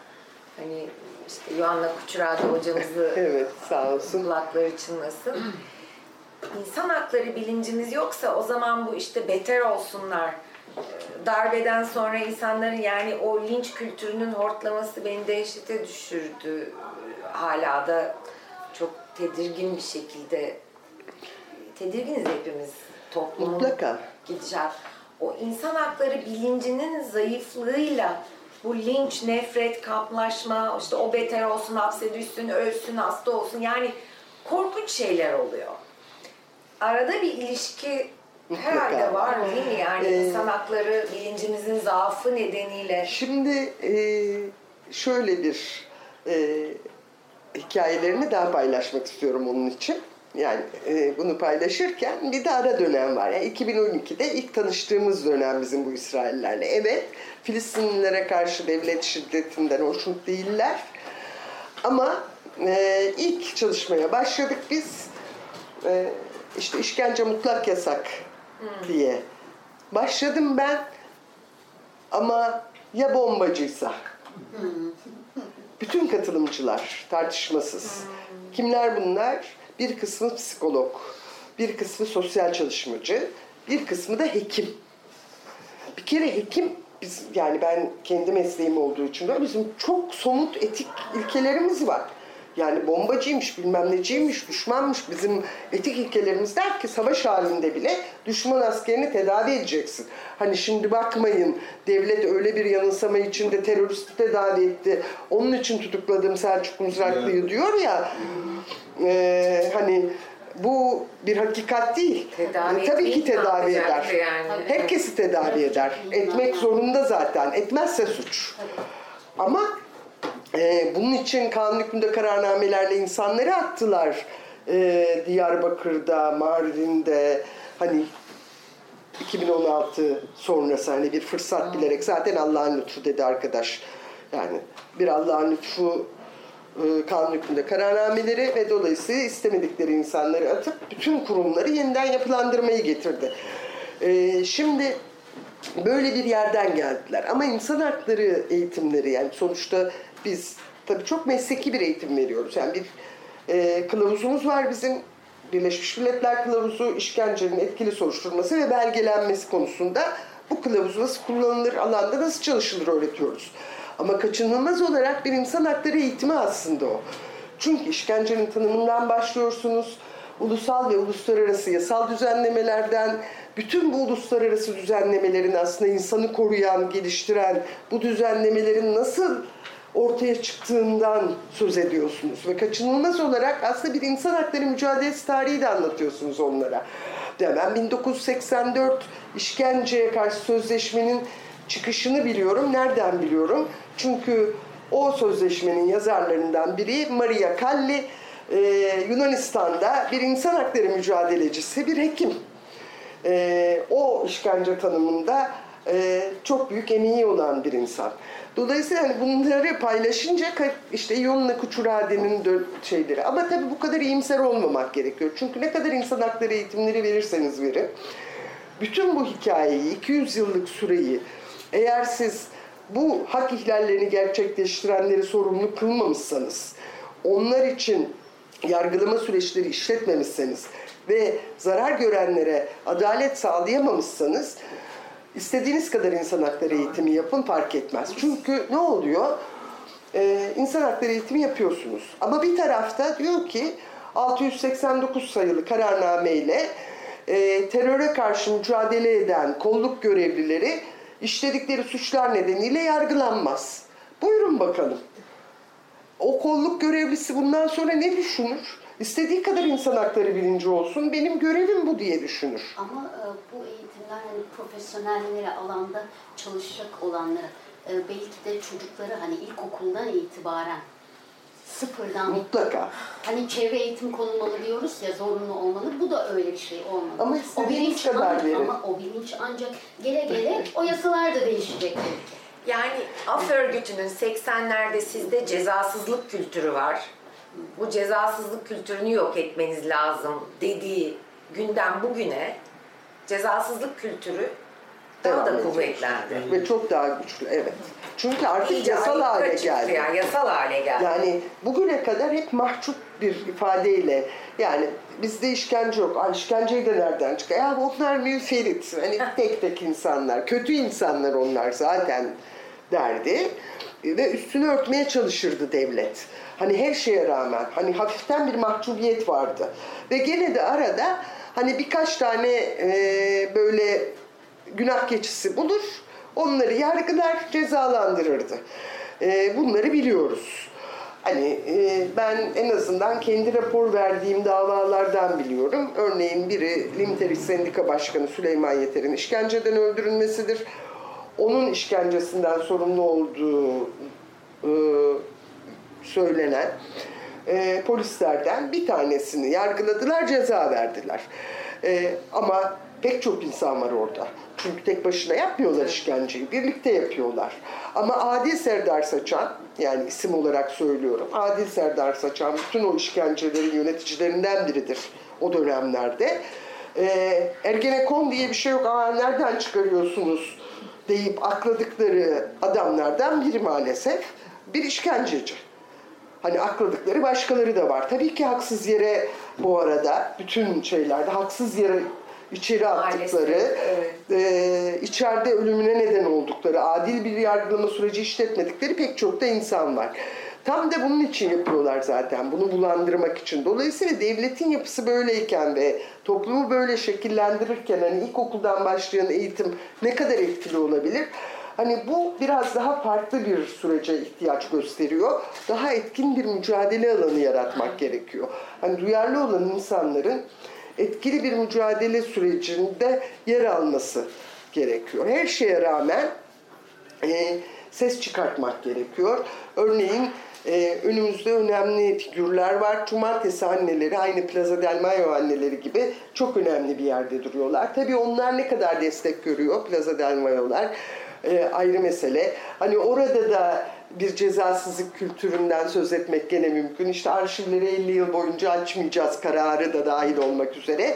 Hani işte Yuanna Kuçurada hocamızı [laughs] Evet sağ olsun. kulakları çınlasın. İnsan hakları bilincimiz yoksa o zaman bu işte beter olsunlar. Ee, Darbeden sonra insanların yani o linç kültürünün hortlaması beni dehşete düşürdü. Hala da çok tedirgin bir şekilde tedirginiz hepimiz toplumun Mutlaka. gidişat. O insan hakları bilincinin zayıflığıyla bu linç, nefret, kamplaşma, işte o beter olsun, hapse düşsün, ölsün, hasta olsun yani korkunç şeyler oluyor. Arada bir ilişki Mutlaka. herhalde var değil mi? Yani Ee, insan hakları bilincimizin zaafı nedeniyle. Şimdi e, şöyle bir e, hikayelerini daha paylaşmak istiyorum onun için. Yani e, bunu paylaşırken bir de ara dönem var. Yani 2012'de ilk tanıştığımız dönem bizim bu İsraillerle. Evet, Filistinlilere karşı devlet şiddetinden hoşnut değiller. Ama e, ilk çalışmaya başladık biz. E, işte işkence mutlak yasak diye. Başladım ben ama ya bombacıysa? Bütün katılımcılar tartışmasız. Kimler bunlar? Bir kısmı psikolog, bir kısmı sosyal çalışmacı, bir kısmı da hekim. Bir kere hekim biz yani ben kendi mesleğim olduğu için bizim çok somut etik ilkelerimiz var. Yani bombacıymış, bilmem neciymiş, düşmanmış. Bizim etik ilkelerimiz der ki savaş halinde bile düşman askerini tedavi edeceksin. Hani şimdi bakmayın devlet öyle bir yanılsama içinde teröristi tedavi etti. Onun için tutukladım Selçuk Mızraklı'yı diyor ya. Ee, hani bu bir hakikat değil. Tedavi Ee, Tabii ki tedavi eder. yani? Herkesi tedavi eder. Etmek zorunda zaten. Etmezse suç. Ama e, bunun için kanun hükmünde kararnamelerle insanları attılar. E, Diyarbakır'da, Mardin'de hani 2016 sonrası hani bir fırsat bilerek zaten Allah'ın lütfu dedi arkadaş. Yani bir Allah'ın lütfu e, kanun hükmünde kararnameleri ve dolayısıyla istemedikleri insanları atıp bütün kurumları yeniden yapılandırmayı getirdi. E, şimdi böyle bir yerden geldiler. Ama insan hakları eğitimleri yani sonuçta biz tabii çok mesleki bir eğitim veriyoruz. Yani bir e, kılavuzumuz var bizim Birleşmiş Milletler Kılavuzu işkencenin etkili soruşturması ve belgelenmesi konusunda bu kılavuz nasıl kullanılır, alanda nasıl çalışılır öğretiyoruz. Ama kaçınılmaz olarak bir insan hakları eğitimi aslında o. Çünkü işkencenin tanımından başlıyorsunuz. Ulusal ve uluslararası yasal düzenlemelerden, bütün bu uluslararası düzenlemelerin aslında insanı koruyan, geliştiren bu düzenlemelerin nasıl ortaya çıktığından söz ediyorsunuz. Ve kaçınılmaz olarak aslında bir insan hakları mücadelesi tarihi de anlatıyorsunuz onlara. Ben 1984 işkenceye karşı sözleşmenin çıkışını biliyorum. Nereden biliyorum? Çünkü o sözleşmenin yazarlarından biri Maria Calli, e, Yunanistan'da bir insan hakları mücadelecisi, bir hekim. E, o işkence tanımında e, çok büyük emeği olan bir insan. Dolayısıyla hani bunları paylaşınca işte Yoluna Kuçurade'nin şeyleri. Ama tabii bu kadar iyimser olmamak gerekiyor. Çünkü ne kadar insan hakları eğitimleri verirseniz verin, bütün bu hikayeyi, 200 yıllık süreyi eğer siz bu hak ihlallerini gerçekleştirenleri sorumlu kılmamışsanız, onlar için yargılama süreçleri işletmemişseniz ve zarar görenlere adalet sağlayamamışsanız istediğiniz kadar insan hakları eğitimi yapın fark etmez. Çünkü ne oluyor? Ee, insan hakları eğitimi yapıyorsunuz. Ama bir tarafta diyor ki 689 sayılı kararnameyle e, teröre karşı mücadele eden kolluk görevlileri işledikleri suçlar nedeniyle yargılanmaz. Buyurun bakalım. o kolluk görevlisi bundan sonra ne düşünür? İstediği kadar insan hakları bilinci olsun. Benim görevim bu diye düşünür. Ama e, bu eğitimler hani profesyonellere alanda çalışacak olanlara e, belki de çocukları hani ilkokuldan itibaren sıfırdan Mutlaka. hani çevre eğitim konulmalı diyoruz ya zorunlu olmalı. Bu da öyle bir şey olmalı. Ama o bilinç kadar ancak, verin. ama o bilinç ancak gele gele o yasalar da değişecek. Yani af örgütünün 80'lerde sizde cezasızlık kültürü var. Bu cezasızlık kültürünü yok etmeniz lazım dediği günden bugüne cezasızlık kültürü daha da kuvvetlendi. Ve çok daha güçlü, evet. Çünkü artık İyice yasal hale geldi. Yani, yasal hale geldi. Yani bugüne kadar hep mahcup bir ifadeyle yani bizde işkence yok. Ay işkenceyi de nereden çıkıyor? Ya onlar müferit. Hani [laughs] tek tek insanlar. Kötü insanlar onlar zaten derdi. Ve üstünü örtmeye çalışırdı devlet. Hani her şeye rağmen. Hani hafiften bir mahcubiyet vardı. Ve gene de arada hani birkaç tane e, böyle günah keçisi bulur. Onları yargılar, cezalandırırdı. E, bunları biliyoruz. Hani e, ben en azından kendi rapor verdiğim davalardan biliyorum. Örneğin biri Limter İş Sendika Başkanı Süleyman Yeter'in işkenceden öldürülmesidir. Onun işkencesinden sorumlu olduğu e, söylenen e, polislerden bir tanesini yargıladılar, ceza verdiler. E, ama pek çok insan var orada. Çünkü tek başına yapmıyorlar işkenceyi, birlikte yapıyorlar. Ama Adil Serdar Saçan, yani isim olarak söylüyorum, Adil Serdar Saçan bütün o işkencelerin yöneticilerinden biridir o dönemlerde. E, Ergenekon diye bir şey yok, Aa, nereden çıkarıyorsunuz deyip akladıkları adamlardan biri maalesef bir işkenceci. Hani akladıkları başkaları da var. Tabii ki haksız yere bu arada bütün şeylerde haksız yere içeri attıkları, Maalesef, evet. e, içeride ölümüne neden oldukları, adil bir yargılama süreci işletmedikleri pek çok da insan var. Tam da bunun için yapıyorlar zaten, bunu bulandırmak için. Dolayısıyla devletin yapısı böyleyken ve toplumu böyle şekillendirirken hani ilkokuldan başlayan eğitim ne kadar etkili olabilir? Hani bu biraz daha farklı bir sürece ihtiyaç gösteriyor. Daha etkin bir mücadele alanı yaratmak gerekiyor. Hani duyarlı olan insanların etkili bir mücadele sürecinde yer alması gerekiyor. Her şeye rağmen e, ses çıkartmak gerekiyor. Örneğin e, önümüzde önemli figürler var. Cumartesi anneleri aynı Plaza del Mayo anneleri gibi çok önemli bir yerde duruyorlar. Tabii onlar ne kadar destek görüyor Plaza del Mayo'lar e, ayrı mesele. Hani orada da bir cezasızlık kültüründen söz etmek gene mümkün. İşte arşivleri 50 yıl boyunca açmayacağız kararı da dahil olmak üzere.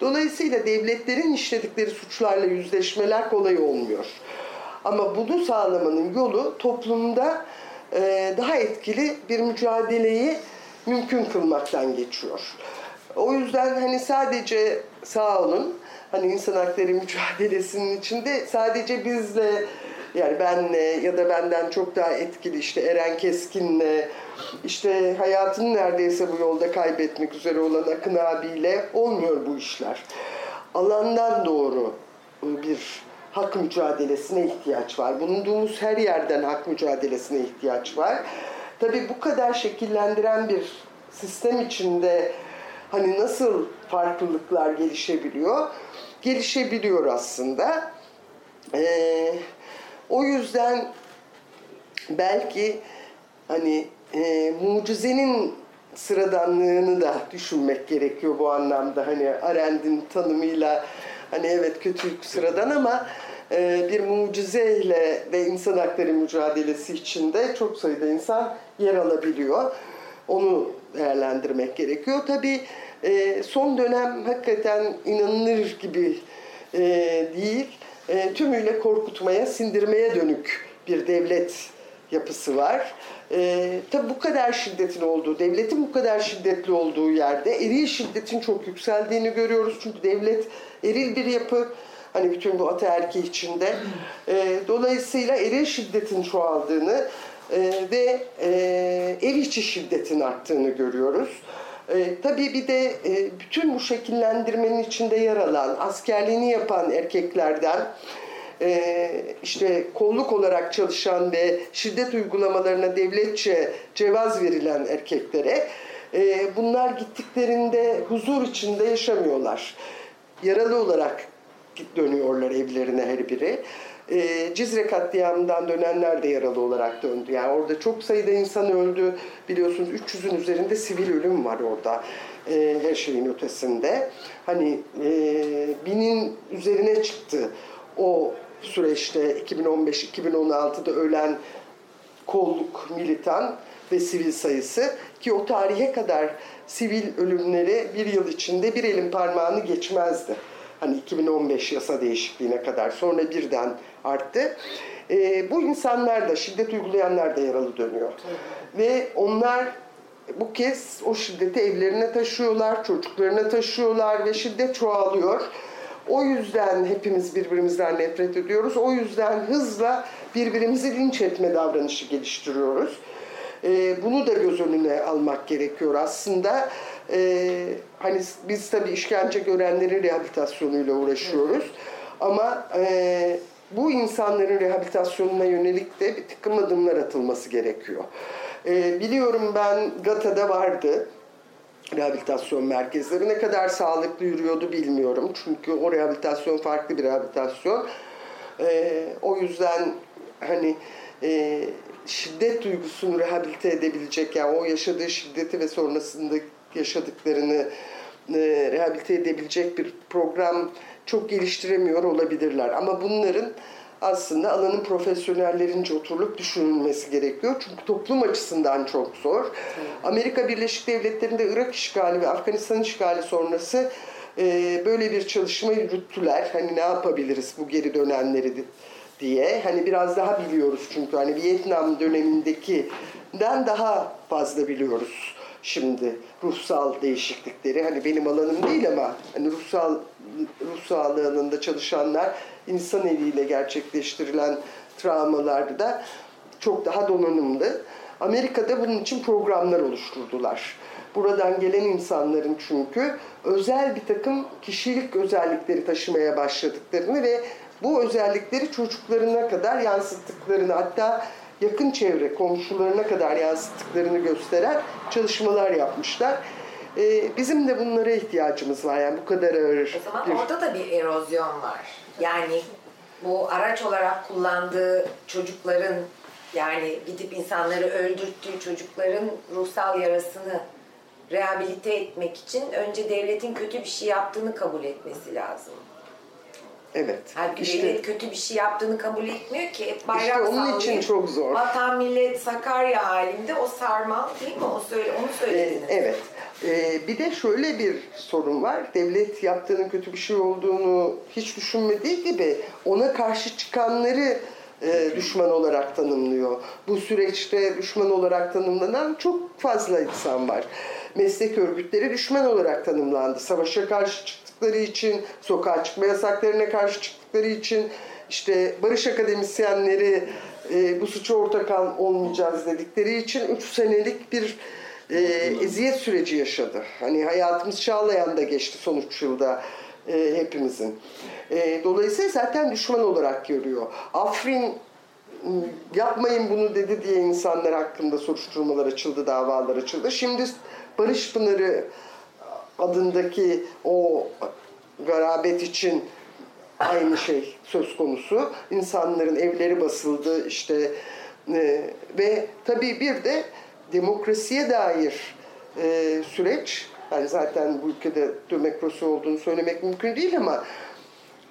Dolayısıyla devletlerin işledikleri suçlarla yüzleşmeler kolay olmuyor. Ama bunu sağlamanın yolu toplumda e, daha etkili bir mücadeleyi mümkün kılmaktan geçiyor. O yüzden hani sadece sağ olun hani insan hakları mücadelesinin içinde sadece bizle yani benle ya da benden çok daha etkili işte Eren Keskin'le işte hayatını neredeyse bu yolda kaybetmek üzere olan Akın abiyle olmuyor bu işler. Alandan doğru bir hak mücadelesine ihtiyaç var. Bulunduğumuz her yerden hak mücadelesine ihtiyaç var. Tabii bu kadar şekillendiren bir sistem içinde hani nasıl farklılıklar gelişebiliyor? Gelişebiliyor aslında. Ee, o yüzden belki hani e, mucizenin sıradanlığını da düşünmek gerekiyor bu anlamda. Hani Arendt'in tanımıyla hani evet kötülük sıradan ama e, bir mucizeyle ve insan hakları mücadelesi içinde çok sayıda insan yer alabiliyor. Onu değerlendirmek gerekiyor. Tabii e, son dönem hakikaten inanılır gibi e, değil. E, tümüyle korkutmaya, sindirmeye dönük bir devlet yapısı var. E, tabi bu kadar şiddetin olduğu, devletin bu kadar şiddetli olduğu yerde eril şiddetin çok yükseldiğini görüyoruz. Çünkü devlet eril bir yapı. Hani bütün bu ataerki içinde. E, dolayısıyla eril şiddetin çoğaldığını e, ve e, ev içi şiddetin arttığını görüyoruz. E, tabii bir de e, bütün bu şekillendirmenin içinde yer alan, askerliğini yapan erkeklerden e, işte kolluk olarak çalışan ve şiddet uygulamalarına devletçe cevaz verilen erkeklere e, bunlar gittiklerinde huzur içinde yaşamıyorlar. Yaralı olarak dönüyorlar evlerine her biri. E, Cizre katliamından dönenler de yaralı olarak döndü. Yani orada çok sayıda insan öldü. Biliyorsunuz 300'ün üzerinde sivil ölüm var orada. E, her şeyin ötesinde. Hani e, binin üzerine çıktı o süreçte 2015-2016'da ölen kolluk, militan ve sivil sayısı ki o tarihe kadar sivil ölümleri bir yıl içinde bir elin parmağını geçmezdi. Hani 2015 yasa değişikliğine kadar sonra birden arttı. E, bu insanlar da şiddet uygulayanlar da yaralı dönüyor. Ve onlar bu kez o şiddeti evlerine taşıyorlar, çocuklarına taşıyorlar ve şiddet çoğalıyor. O yüzden hepimiz birbirimizden nefret ediyoruz. O yüzden hızla birbirimizi linç etme davranışı geliştiriyoruz. Ee, bunu da göz önüne almak gerekiyor aslında. Ee, hani biz tabii işkence görenlerin rehabilitasyonuyla uğraşıyoruz. Ama e, bu insanların rehabilitasyonuna yönelik de bir takım adımlar atılması gerekiyor. Ee, biliyorum ben GATA'da vardı rehabilitasyon merkezleri. Ne kadar sağlıklı yürüyordu bilmiyorum. Çünkü o rehabilitasyon farklı bir rehabilitasyon. Ee, o yüzden hani e, şiddet duygusunu rehabilite edebilecek yani o yaşadığı şiddeti ve sonrasında yaşadıklarını e, rehabilite edebilecek bir program çok geliştiremiyor olabilirler. Ama bunların aslında alanın profesyonellerince oturulup düşünülmesi gerekiyor. Çünkü toplum açısından çok zor. Amerika Birleşik Devletleri'nde Irak işgali ve Afganistan işgali sonrası e, böyle bir çalışma yürüttüler. Hani ne yapabiliriz bu geri dönenleri diye. Hani biraz daha biliyoruz çünkü hani Vietnam dönemindekinden daha fazla biliyoruz şimdi ruhsal değişiklikleri. Hani benim alanım değil ama hani ruhsal ruh sağlığı çalışanlar insan eliyle gerçekleştirilen travmalarda çok daha donanımlı. Amerika'da bunun için programlar oluşturdular. Buradan gelen insanların çünkü özel bir takım kişilik özellikleri taşımaya başladıklarını ve bu özellikleri çocuklarına kadar yansıttıklarını hatta yakın çevre komşularına kadar yansıttıklarını gösteren çalışmalar yapmışlar. Ee, bizim de bunlara ihtiyacımız var yani bu kadar ağır. O zaman bir- orada da bir erozyon var. Yani bu araç olarak kullandığı çocukların yani gidip insanları öldürttüğü çocukların ruhsal yarasını rehabilite etmek için önce devletin kötü bir şey yaptığını kabul etmesi lazım. Evet. Halbuki İşte- devlet kötü bir şey yaptığını kabul etmiyor ki. Hep bayrak İşte onun için sallayıp çok zor. Vatan millet Sakarya halinde o sarmal değil mi? O söyle, onu Ee, söylediniz. evet. Ee, bir de şöyle bir sorun var. Devlet yaptığının kötü bir şey olduğunu hiç düşünmediği gibi ona karşı çıkanları e, düşman olarak tanımlıyor. Bu süreçte düşman olarak tanımlanan çok fazla insan var. Meslek örgütleri düşman olarak tanımlandı. Savaşa karşı çıktıkları için, sokağa çıkma yasaklarına karşı çıktıkları için, işte barış akademisyenleri e, bu suça ortak olmayacağız dedikleri için 3 senelik bir e, eziyet süreci yaşadı. Hani hayatımız Çağlayan'da geçti son 3 yılda e, hepimizin. E, dolayısıyla zaten düşman olarak görüyor. Afrin m, yapmayın bunu dedi diye insanlar hakkında soruşturmalar açıldı, davalar açıldı. Şimdi Barış Pınarı adındaki o garabet için aynı şey söz konusu. İnsanların evleri basıldı işte e, ve tabii bir de demokrasiye dair e, süreç yani zaten bu ülkede demokrasi olduğunu söylemek mümkün değil ama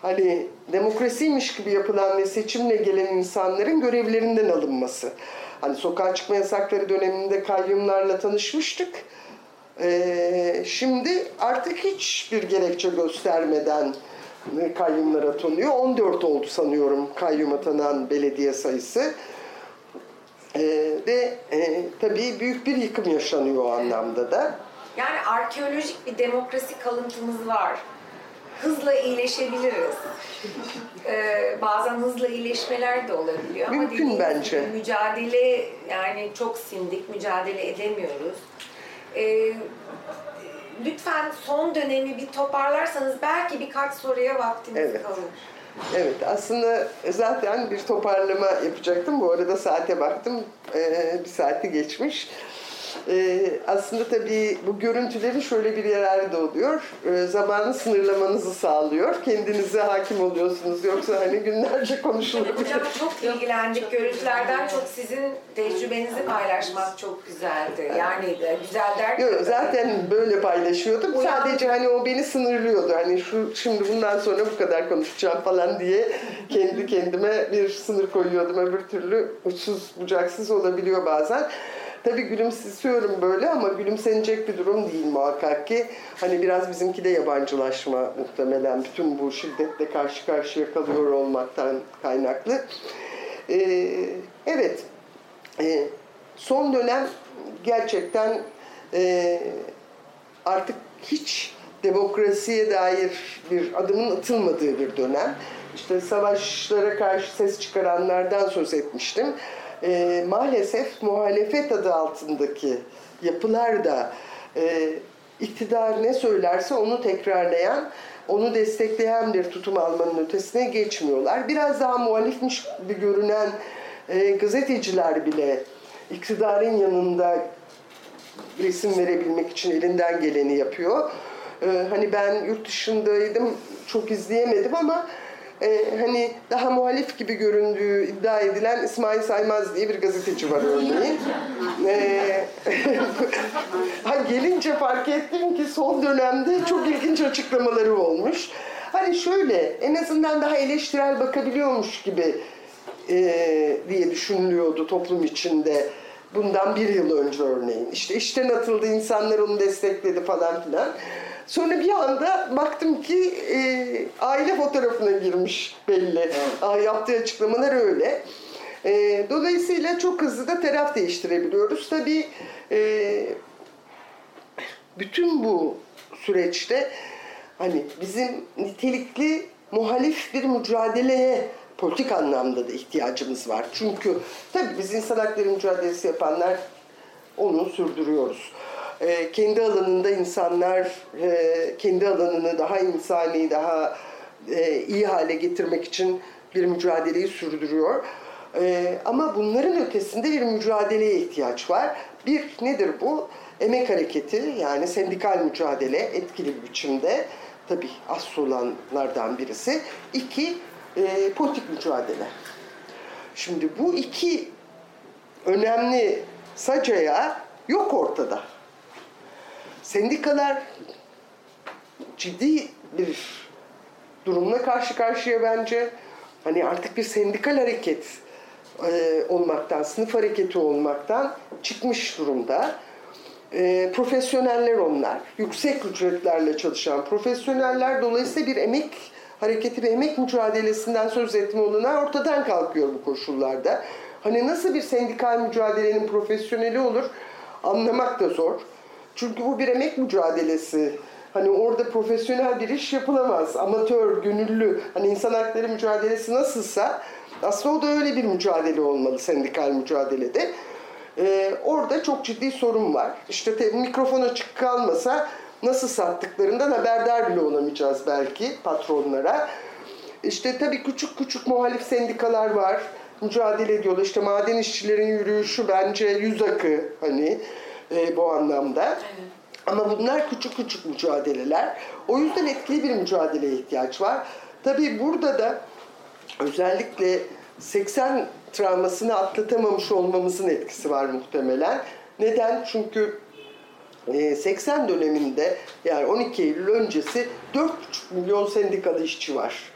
hani demokrasiymiş gibi yapılan ve seçimle gelen insanların görevlerinden alınması. Hani sokağa çıkma yasakları döneminde kayyumlarla tanışmıştık. Ee, şimdi artık hiçbir gerekçe göstermeden kayyumlar atanıyor. 14 oldu sanıyorum kayyum atanan belediye sayısı. Ee, ve e, tabii büyük bir yıkım yaşanıyor o anlamda da. Yani arkeolojik bir demokrasi kalıntımız var. Hızla iyileşebiliriz. Ee, bazen hızla iyileşmeler de olabiliyor. Ama Mümkün dediğiniz bence. Mücadele yani çok sindik, mücadele edemiyoruz. Ee, lütfen son dönemi bir toparlarsanız belki birkaç soruya vaktimiz Evet. kalır. Evet aslında zaten bir toparlama yapacaktım. Bu arada saate baktım. Ee, bir saati geçmiş. Ee, aslında tabii bu görüntülerin şöyle bir yararı da oluyor. Ee, zamanı sınırlamanızı sağlıyor. Kendinize hakim oluyorsunuz. Yoksa hani günlerce konuşulabilir. Hocam çok ilgilendik. Görüntülerden çok sizin tecrübenizi paylaşmak çok güzeldi. Yani de güzel derken... Yok, zaten böyle paylaşıyordum. Uyan- Sadece hani o beni sınırlıyordu. Hani şu şimdi bundan sonra bu kadar konuşacağım falan diye kendi kendime bir sınır koyuyordum. Öbür türlü uçsuz bucaksız olabiliyor bazen. Tabii gülümsüyorum böyle ama gülümsenecek bir durum değil muhakkak ki. Hani biraz bizimki de yabancılaşma muhtemelen bütün bu şiddetle karşı karşıya kalıyor olmaktan kaynaklı. Ee, evet, ee, son dönem gerçekten e, artık hiç demokrasiye dair bir adımın atılmadığı bir dönem. İşte savaşlara karşı ses çıkaranlardan söz etmiştim. E, maalesef muhalefet adı altındaki yapılar da e, iktidar ne söylerse onu tekrarlayan, onu destekleyen bir tutum almanın ötesine geçmiyorlar. Biraz daha muhalifmiş gibi görünen e, gazeteciler bile iktidarın yanında resim verebilmek için elinden geleni yapıyor. Ee, hani ben yurt dışındaydım, çok izleyemedim ama e, hani daha muhalif gibi göründüğü iddia edilen İsmail Saymaz diye bir gazeteci var örneğin. Ee, [laughs] ha, gelince fark ettim ki son dönemde çok ilginç açıklamaları olmuş. Hani şöyle, en azından daha eleştirel bakabiliyormuş gibi e, diye düşünülüyordu toplum içinde. Bundan bir yıl önce örneğin. İşte işten atıldı, insanlar onu destekledi falan filan. Sonra bir anda baktım ki e, aile fotoğrafına girmiş belli. Aa, yaptığı açıklamalar öyle. E, dolayısıyla çok hızlı da taraf değiştirebiliyoruz. Tabii e, bütün bu süreçte hani bizim nitelikli muhalif bir mücadeleye politik anlamda da ihtiyacımız var. Çünkü tabii biz insan hakları mücadelesi yapanlar onu sürdürüyoruz. Ee, kendi alanında insanlar e, kendi alanını daha insani, daha e, iyi hale getirmek için bir mücadeleyi sürdürüyor. Ee, ama bunların ötesinde bir mücadeleye ihtiyaç var. Bir nedir bu? Emek hareketi yani sendikal mücadele etkili bir biçimde tabii asıl olanlardan birisi. İki, e, politik mücadele. Şimdi bu iki önemli sacaya yok ortada. Sendikalar ciddi bir durumla karşı karşıya bence. Hani artık bir sendikal hareket e, olmaktan, sınıf hareketi olmaktan çıkmış durumda. E, profesyoneller onlar. Yüksek ücretlerle çalışan profesyoneller. Dolayısıyla bir emek hareketi ve emek mücadelesinden söz etme olanağı ortadan kalkıyor bu koşullarda. Hani nasıl bir sendikal mücadelenin profesyoneli olur anlamak da zor. Çünkü bu bir emek mücadelesi. Hani orada profesyonel bir iş yapılamaz. Amatör, gönüllü, hani insan hakları mücadelesi nasılsa aslında o da öyle bir mücadele olmalı sendikal mücadelede. Ee, orada çok ciddi sorun var. İşte te, mikrofon açık kalmasa nasıl sattıklarından haberdar bile olamayacağız belki patronlara. İşte tabii küçük küçük muhalif sendikalar var. Mücadele ediyorlar. İşte maden işçilerin yürüyüşü bence yüz akı hani e, bu anlamda. Ama bunlar küçük küçük mücadeleler. O yüzden etkili bir mücadeleye ihtiyaç var. Tabii burada da özellikle 80 travmasını atlatamamış olmamızın etkisi var muhtemelen. Neden? Çünkü 80 döneminde yani 12 Eylül öncesi 4,5 milyon sendikalı işçi var.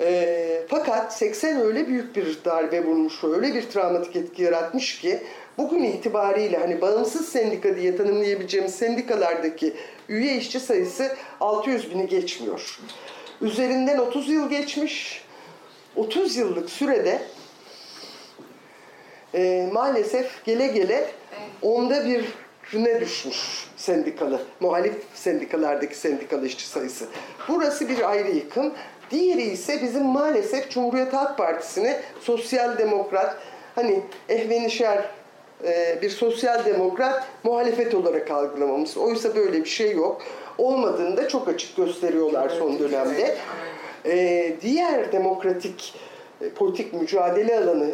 E, fakat 80 öyle büyük bir darbe vurmuş, öyle bir travmatik etki yaratmış ki bugün itibariyle hani bağımsız sendika diye tanımlayabileceğimiz sendikalardaki üye işçi sayısı 600 bini geçmiyor. Üzerinden 30 yıl geçmiş. 30 yıllık sürede e, maalesef gele gele onda bir ne düşmüş sendikalı, muhalif sendikalardaki sendikalı işçi sayısı. Burası bir ayrı yıkım. Diğeri ise bizim maalesef Cumhuriyet Halk Partisi'ni sosyal demokrat, hani ehvenişer bir sosyal demokrat muhalefet olarak algılamamız. Oysa böyle bir şey yok. Olmadığını da çok açık gösteriyorlar son dönemde. E, diğer demokratik e, politik mücadele alanı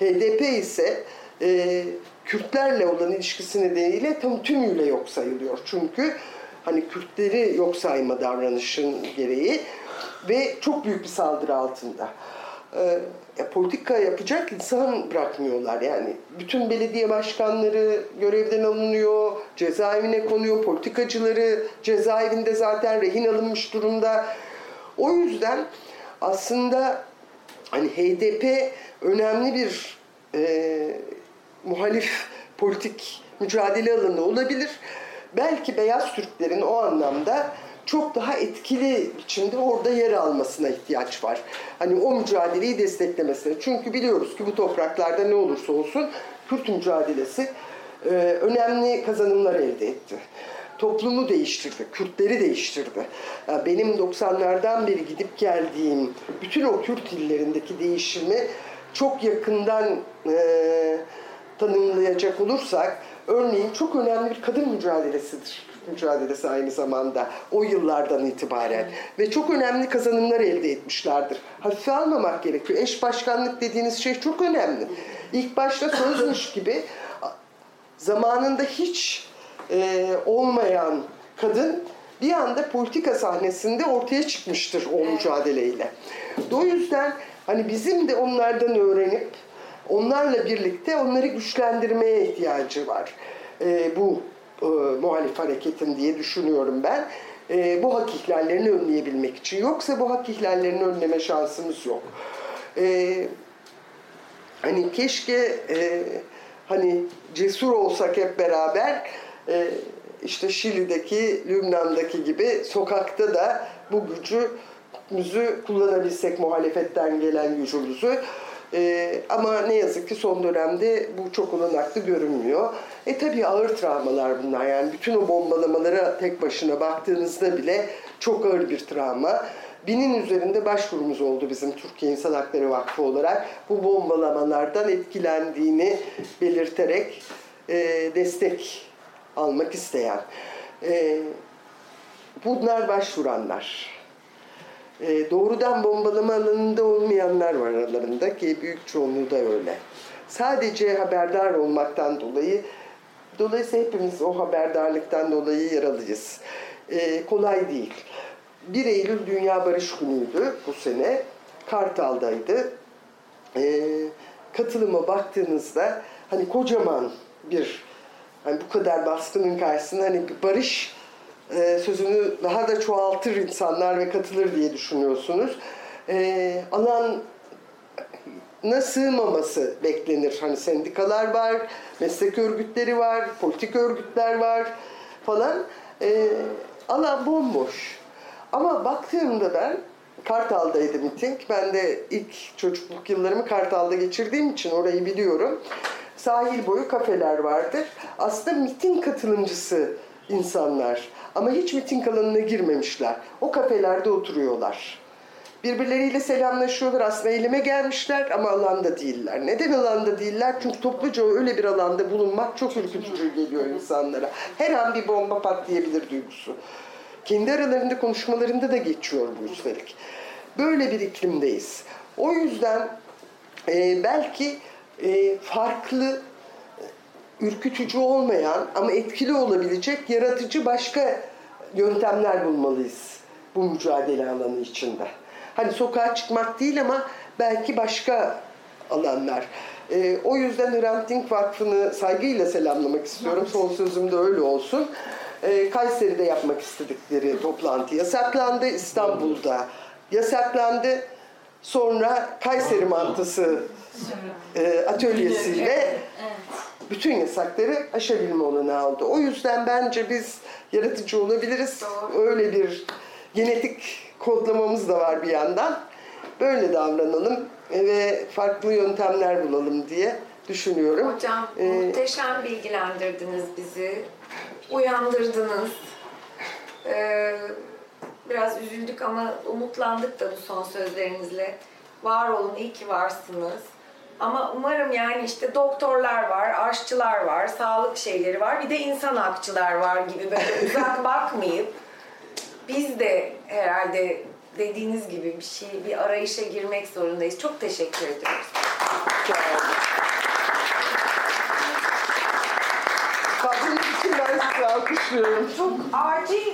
HDP ise e, Kürtlerle olan ilişkisi nedeniyle tam tümüyle yok sayılıyor. Çünkü hani Kürtleri yok sayma davranışın gereği ve çok büyük bir saldırı altında. Ya politika yapacak insan bırakmıyorlar yani. Bütün belediye başkanları görevden alınıyor, cezaevine konuyor, politikacıları cezaevinde zaten rehin alınmış durumda. O yüzden aslında hani HDP önemli bir e, muhalif politik mücadele alanı olabilir. Belki beyaz Türklerin o anlamda çok daha etkili biçimde orada yer almasına ihtiyaç var. Hani o mücadeleyi desteklemesine. Çünkü biliyoruz ki bu topraklarda ne olursa olsun Kürt mücadelesi e, önemli kazanımlar elde etti. Toplumu değiştirdi, Kürtleri değiştirdi. Benim 90'lardan beri gidip geldiğim bütün o Kürt illerindeki değişimi çok yakından e, tanımlayacak olursak örneğin çok önemli bir kadın mücadelesidir. Mücadelesi aynı zamanda o yıllardan itibaren ve çok önemli kazanımlar elde etmişlerdir. Hafife almamak gerekiyor. Eş başkanlık dediğiniz şey çok önemli. İlk başta sözmüş [laughs] gibi zamanında hiç e, olmayan kadın bir anda politika sahnesinde ortaya çıkmıştır o mücadeleyle. O yüzden hani bizim de onlardan öğrenip onlarla birlikte onları güçlendirmeye ihtiyacı var. E, bu e, muhalif hareketin diye düşünüyorum ben. E, bu hak ihlallerini önleyebilmek için. Yoksa bu hak ihlallerini önleme şansımız yok. E, hani keşke e, hani cesur olsak hep beraber e, işte Şili'deki, Lübnan'daki gibi sokakta da bu gücümüzü kullanabilsek muhalefetten gelen gücümüzü. Ee, ama ne yazık ki son dönemde bu çok olanaklı görünmüyor. E tabii ağır travmalar bunlar yani bütün o bombalamalara tek başına baktığınızda bile çok ağır bir travma. Binin üzerinde başvurumuz oldu bizim Türkiye İnsan Hakları Vakfı olarak. Bu bombalamalardan etkilendiğini belirterek e, destek almak isteyen. E, bunlar başvuranlar. E, doğrudan bombalama alanında olmayanlar var aralarında ki büyük çoğunluğu da öyle. Sadece haberdar olmaktan dolayı, dolayısıyla hepimiz o haberdarlıktan dolayı yaralıyız. E, kolay değil. 1 Eylül Dünya Barış Günü'ydü bu sene. Kartal'daydı. E, katılıma baktığınızda hani kocaman bir hani bu kadar baskının karşısında hani barış e, sözünü daha da çoğaltır insanlar ve katılır diye düşünüyorsunuz. E, alan sığmaması beklenir. Hani sendikalar var, meslek örgütleri var, politik örgütler var falan. E, alan bomboş. Ama baktığımda ben Kartal'daydı miting. Ben de ilk çocukluk yıllarımı Kartal'da geçirdiğim için orayı biliyorum. Sahil boyu kafeler vardır. Aslında miting katılımcısı insanlar. Ama hiç miting alanına girmemişler. O kafelerde oturuyorlar. Birbirleriyle selamlaşıyorlar. Aslında eyleme gelmişler ama alanda değiller. Neden alanda değiller? Çünkü topluca öyle bir alanda bulunmak çok ürkütücü geliyor insanlara. Her an bir bomba patlayabilir duygusu. Kendi aralarında konuşmalarında da geçiyor bu üstelik. Böyle bir iklimdeyiz. O yüzden e, belki e, farklı ürkütücü olmayan ama etkili olabilecek yaratıcı başka yöntemler bulmalıyız bu mücadele alanı içinde. Hani sokağa çıkmak değil ama belki başka alanlar. E, o yüzden Hrant Dink Vakfı'nı saygıyla selamlamak istiyorum. Son sözüm de öyle olsun. E, Kayseri'de yapmak istedikleri toplantı yasaklandı. İstanbul'da yasaklandı. Sonra Kayseri mantısı e, atölyesiyle bütün yasakları aşabilme olanağı aldı. O yüzden bence biz yaratıcı olabiliriz. Öyle bir genetik kodlamamız da var bir yandan. Böyle davranalım ve farklı yöntemler bulalım diye düşünüyorum. Hocam ee, muhteşem bilgilendirdiniz bizi. Uyandırdınız. Ee, biraz üzüldük ama umutlandık da bu son sözlerinizle. Var olun, iyi ki varsınız. Ama umarım yani işte doktorlar var, aşçılar var, sağlık şeyleri var, bir de insan hakçılar var gibi böyle [laughs] uzak bakmayıp biz de herhalde dediğiniz gibi bir şey, bir arayışa girmek zorundayız. Çok teşekkür ediyoruz. İçin ben alkışlıyorum. Çok acil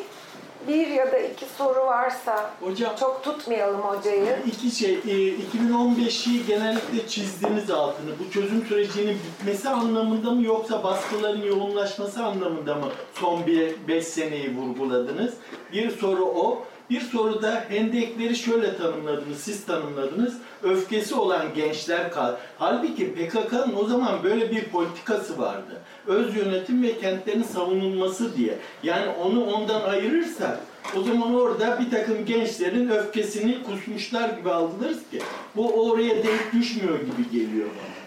bir ya da iki soru varsa Hocam çok tutmayalım hocayı. iki şey, e, 2015'i genellikle çizdiğiniz altını bu çözüm sürecinin bitmesi anlamında mı yoksa baskıların yoğunlaşması anlamında mı son bir 5 seneyi vurguladınız? Bir soru o. Bir soru da hendekleri şöyle tanımladınız, siz tanımladınız. Öfkesi olan gençler kal. Halbuki PKK'nın o zaman böyle bir politikası vardı. Öz yönetim ve kentlerin savunulması diye. Yani onu ondan ayırırsak o zaman orada bir takım gençlerin öfkesini kusmuşlar gibi algılarız ki bu oraya denk düşmüyor gibi geliyor bana.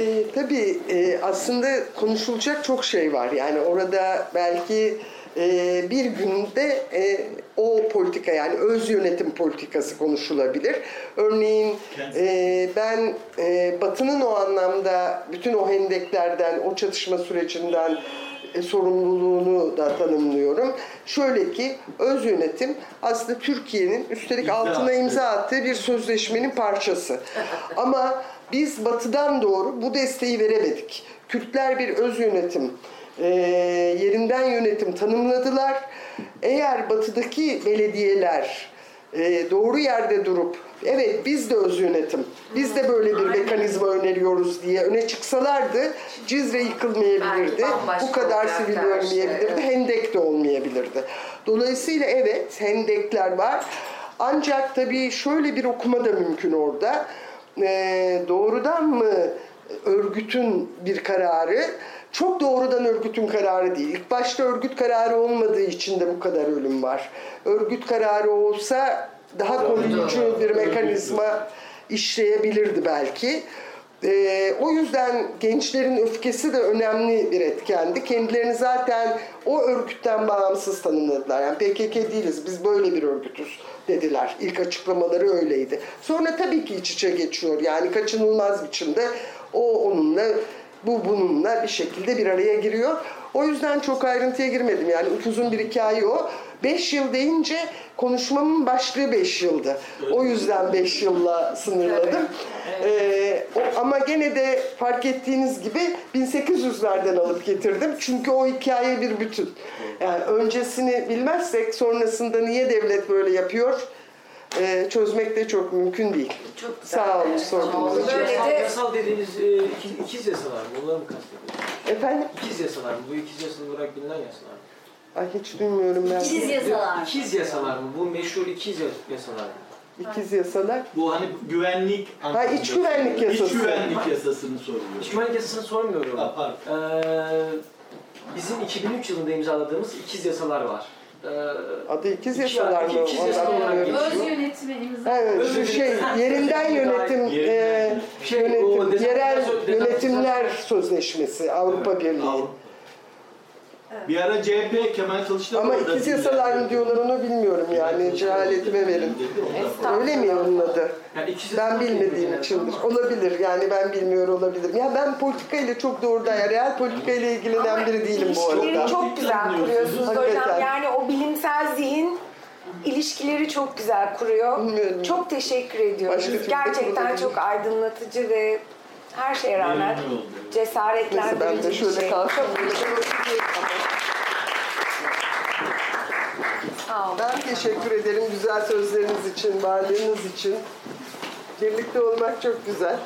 E, tabii e, aslında konuşulacak çok şey var. Yani orada belki e, bir günde e, o politika yani öz yönetim politikası konuşulabilir. Örneğin e, ben e, Batı'nın o anlamda bütün o hendeklerden, o çatışma sürecinden e, sorumluluğunu da tanımlıyorum. Şöyle ki öz yönetim aslında Türkiye'nin üstelik İmza altına attı. imza attığı bir sözleşmenin parçası. Ama biz batıdan doğru bu desteği veremedik. Kürtler bir öz yönetim, e, yerinden yönetim tanımladılar. Eğer batıdaki belediyeler e, doğru yerde durup evet biz de öz yönetim, biz de böyle bir mekanizma öneriyoruz diye öne çıksalardı Cizre yıkılmayabilirdi. Bu kadar sivil şey, ölmeyebilirdi. evet. Hendek de olmayabilirdi. Dolayısıyla evet hendekler var. Ancak tabii şöyle bir okuma da mümkün orada. Ee, doğrudan mı örgütün bir kararı çok doğrudan örgütün kararı değil. İlk başta örgüt kararı olmadığı için de bu kadar ölüm var. Örgüt kararı olsa daha koruyucu bir mekanizma işleyebilirdi belki. Ee, o yüzden gençlerin öfkesi de önemli bir etkendi. Kendilerini zaten o örgütten bağımsız tanımladılar. Yani PKK değiliz, biz böyle bir örgütüz dediler. İlk açıklamaları öyleydi. Sonra tabii ki iç içe geçiyor. Yani kaçınılmaz biçimde o onunla, bu bununla bir şekilde bir araya giriyor. O yüzden çok ayrıntıya girmedim. Yani uzun bir hikaye o. Beş yıl deyince konuşmamın başlığı beş yıldı. O yüzden beş yılla sınırladım. Ee, o, ama gene de fark ettiğiniz gibi 1800'lerden alıp getirdim. Çünkü o hikaye bir bütün. Yani öncesini bilmezsek sonrasında niye devlet böyle yapıyor ee, çözmek de çok mümkün değil. Çok güzel. Sağ olun Evet. sorduğunuz için. Böyle Yasal, de yasal dediğiniz e, ikiz, ikiz yasalar mı? Onları mı kastediyorsunuz? Efendim? İkiz yasalar mı? Bu ikiz yasal olarak bilinen yasalar mı? Ay hiç duymuyorum ben. İkiz yasalar. İkiz yasalar mı? Bu meşhur ikiz ya- yasalar mı? İkiz yasalar. Bu hani güvenlik Ha, iç güvenlik yasası. İç güvenlik yasasını soruyor. İç güvenlik yasasını sormuyorum. Ha, pardon. Ee, bizim 2003 yılında imzaladığımız ikiz yasalar var. Ee, Adı ikiz İki- yasalar mı? ikiz. Öz yönetimi imza. Evet, Öz şu yönetim. şey yerinden yönetim, Yerinden. e, Şey, yönetim, yerel yönetimler sözleşmesi Avrupa Birliği. Bir ara CHP Kemal Kılıçdaroğlu Ama da ikiz yasalar mı diyorlar onu bilmiyorum yani cehaletime verin. Öyle mi onun adı? Yani Ben bilmediğim içindir. Olabilir yani ben bilmiyor olabilirim. Ya ben politika ile çok doğrudan, yani real politika ile ilgilenen biri değilim bu ilişkileri arada. çok güzel kuruyorsunuz Hakikaten. hocam. Yani o bilimsel zihin ilişkileri çok güzel kuruyor. Bilmiyorum. Çok teşekkür ediyoruz. Başka türlü Gerçekten kurulabilir. çok aydınlatıcı ve her şeye rağmen oldu. cesaretlendirici Neyse ben de bir şöyle şey. kalsın. Çok teşekkür Sağ olun. Ben teşekkür ederim güzel sözleriniz için, varlığınız için. Birlikte olmak çok güzel.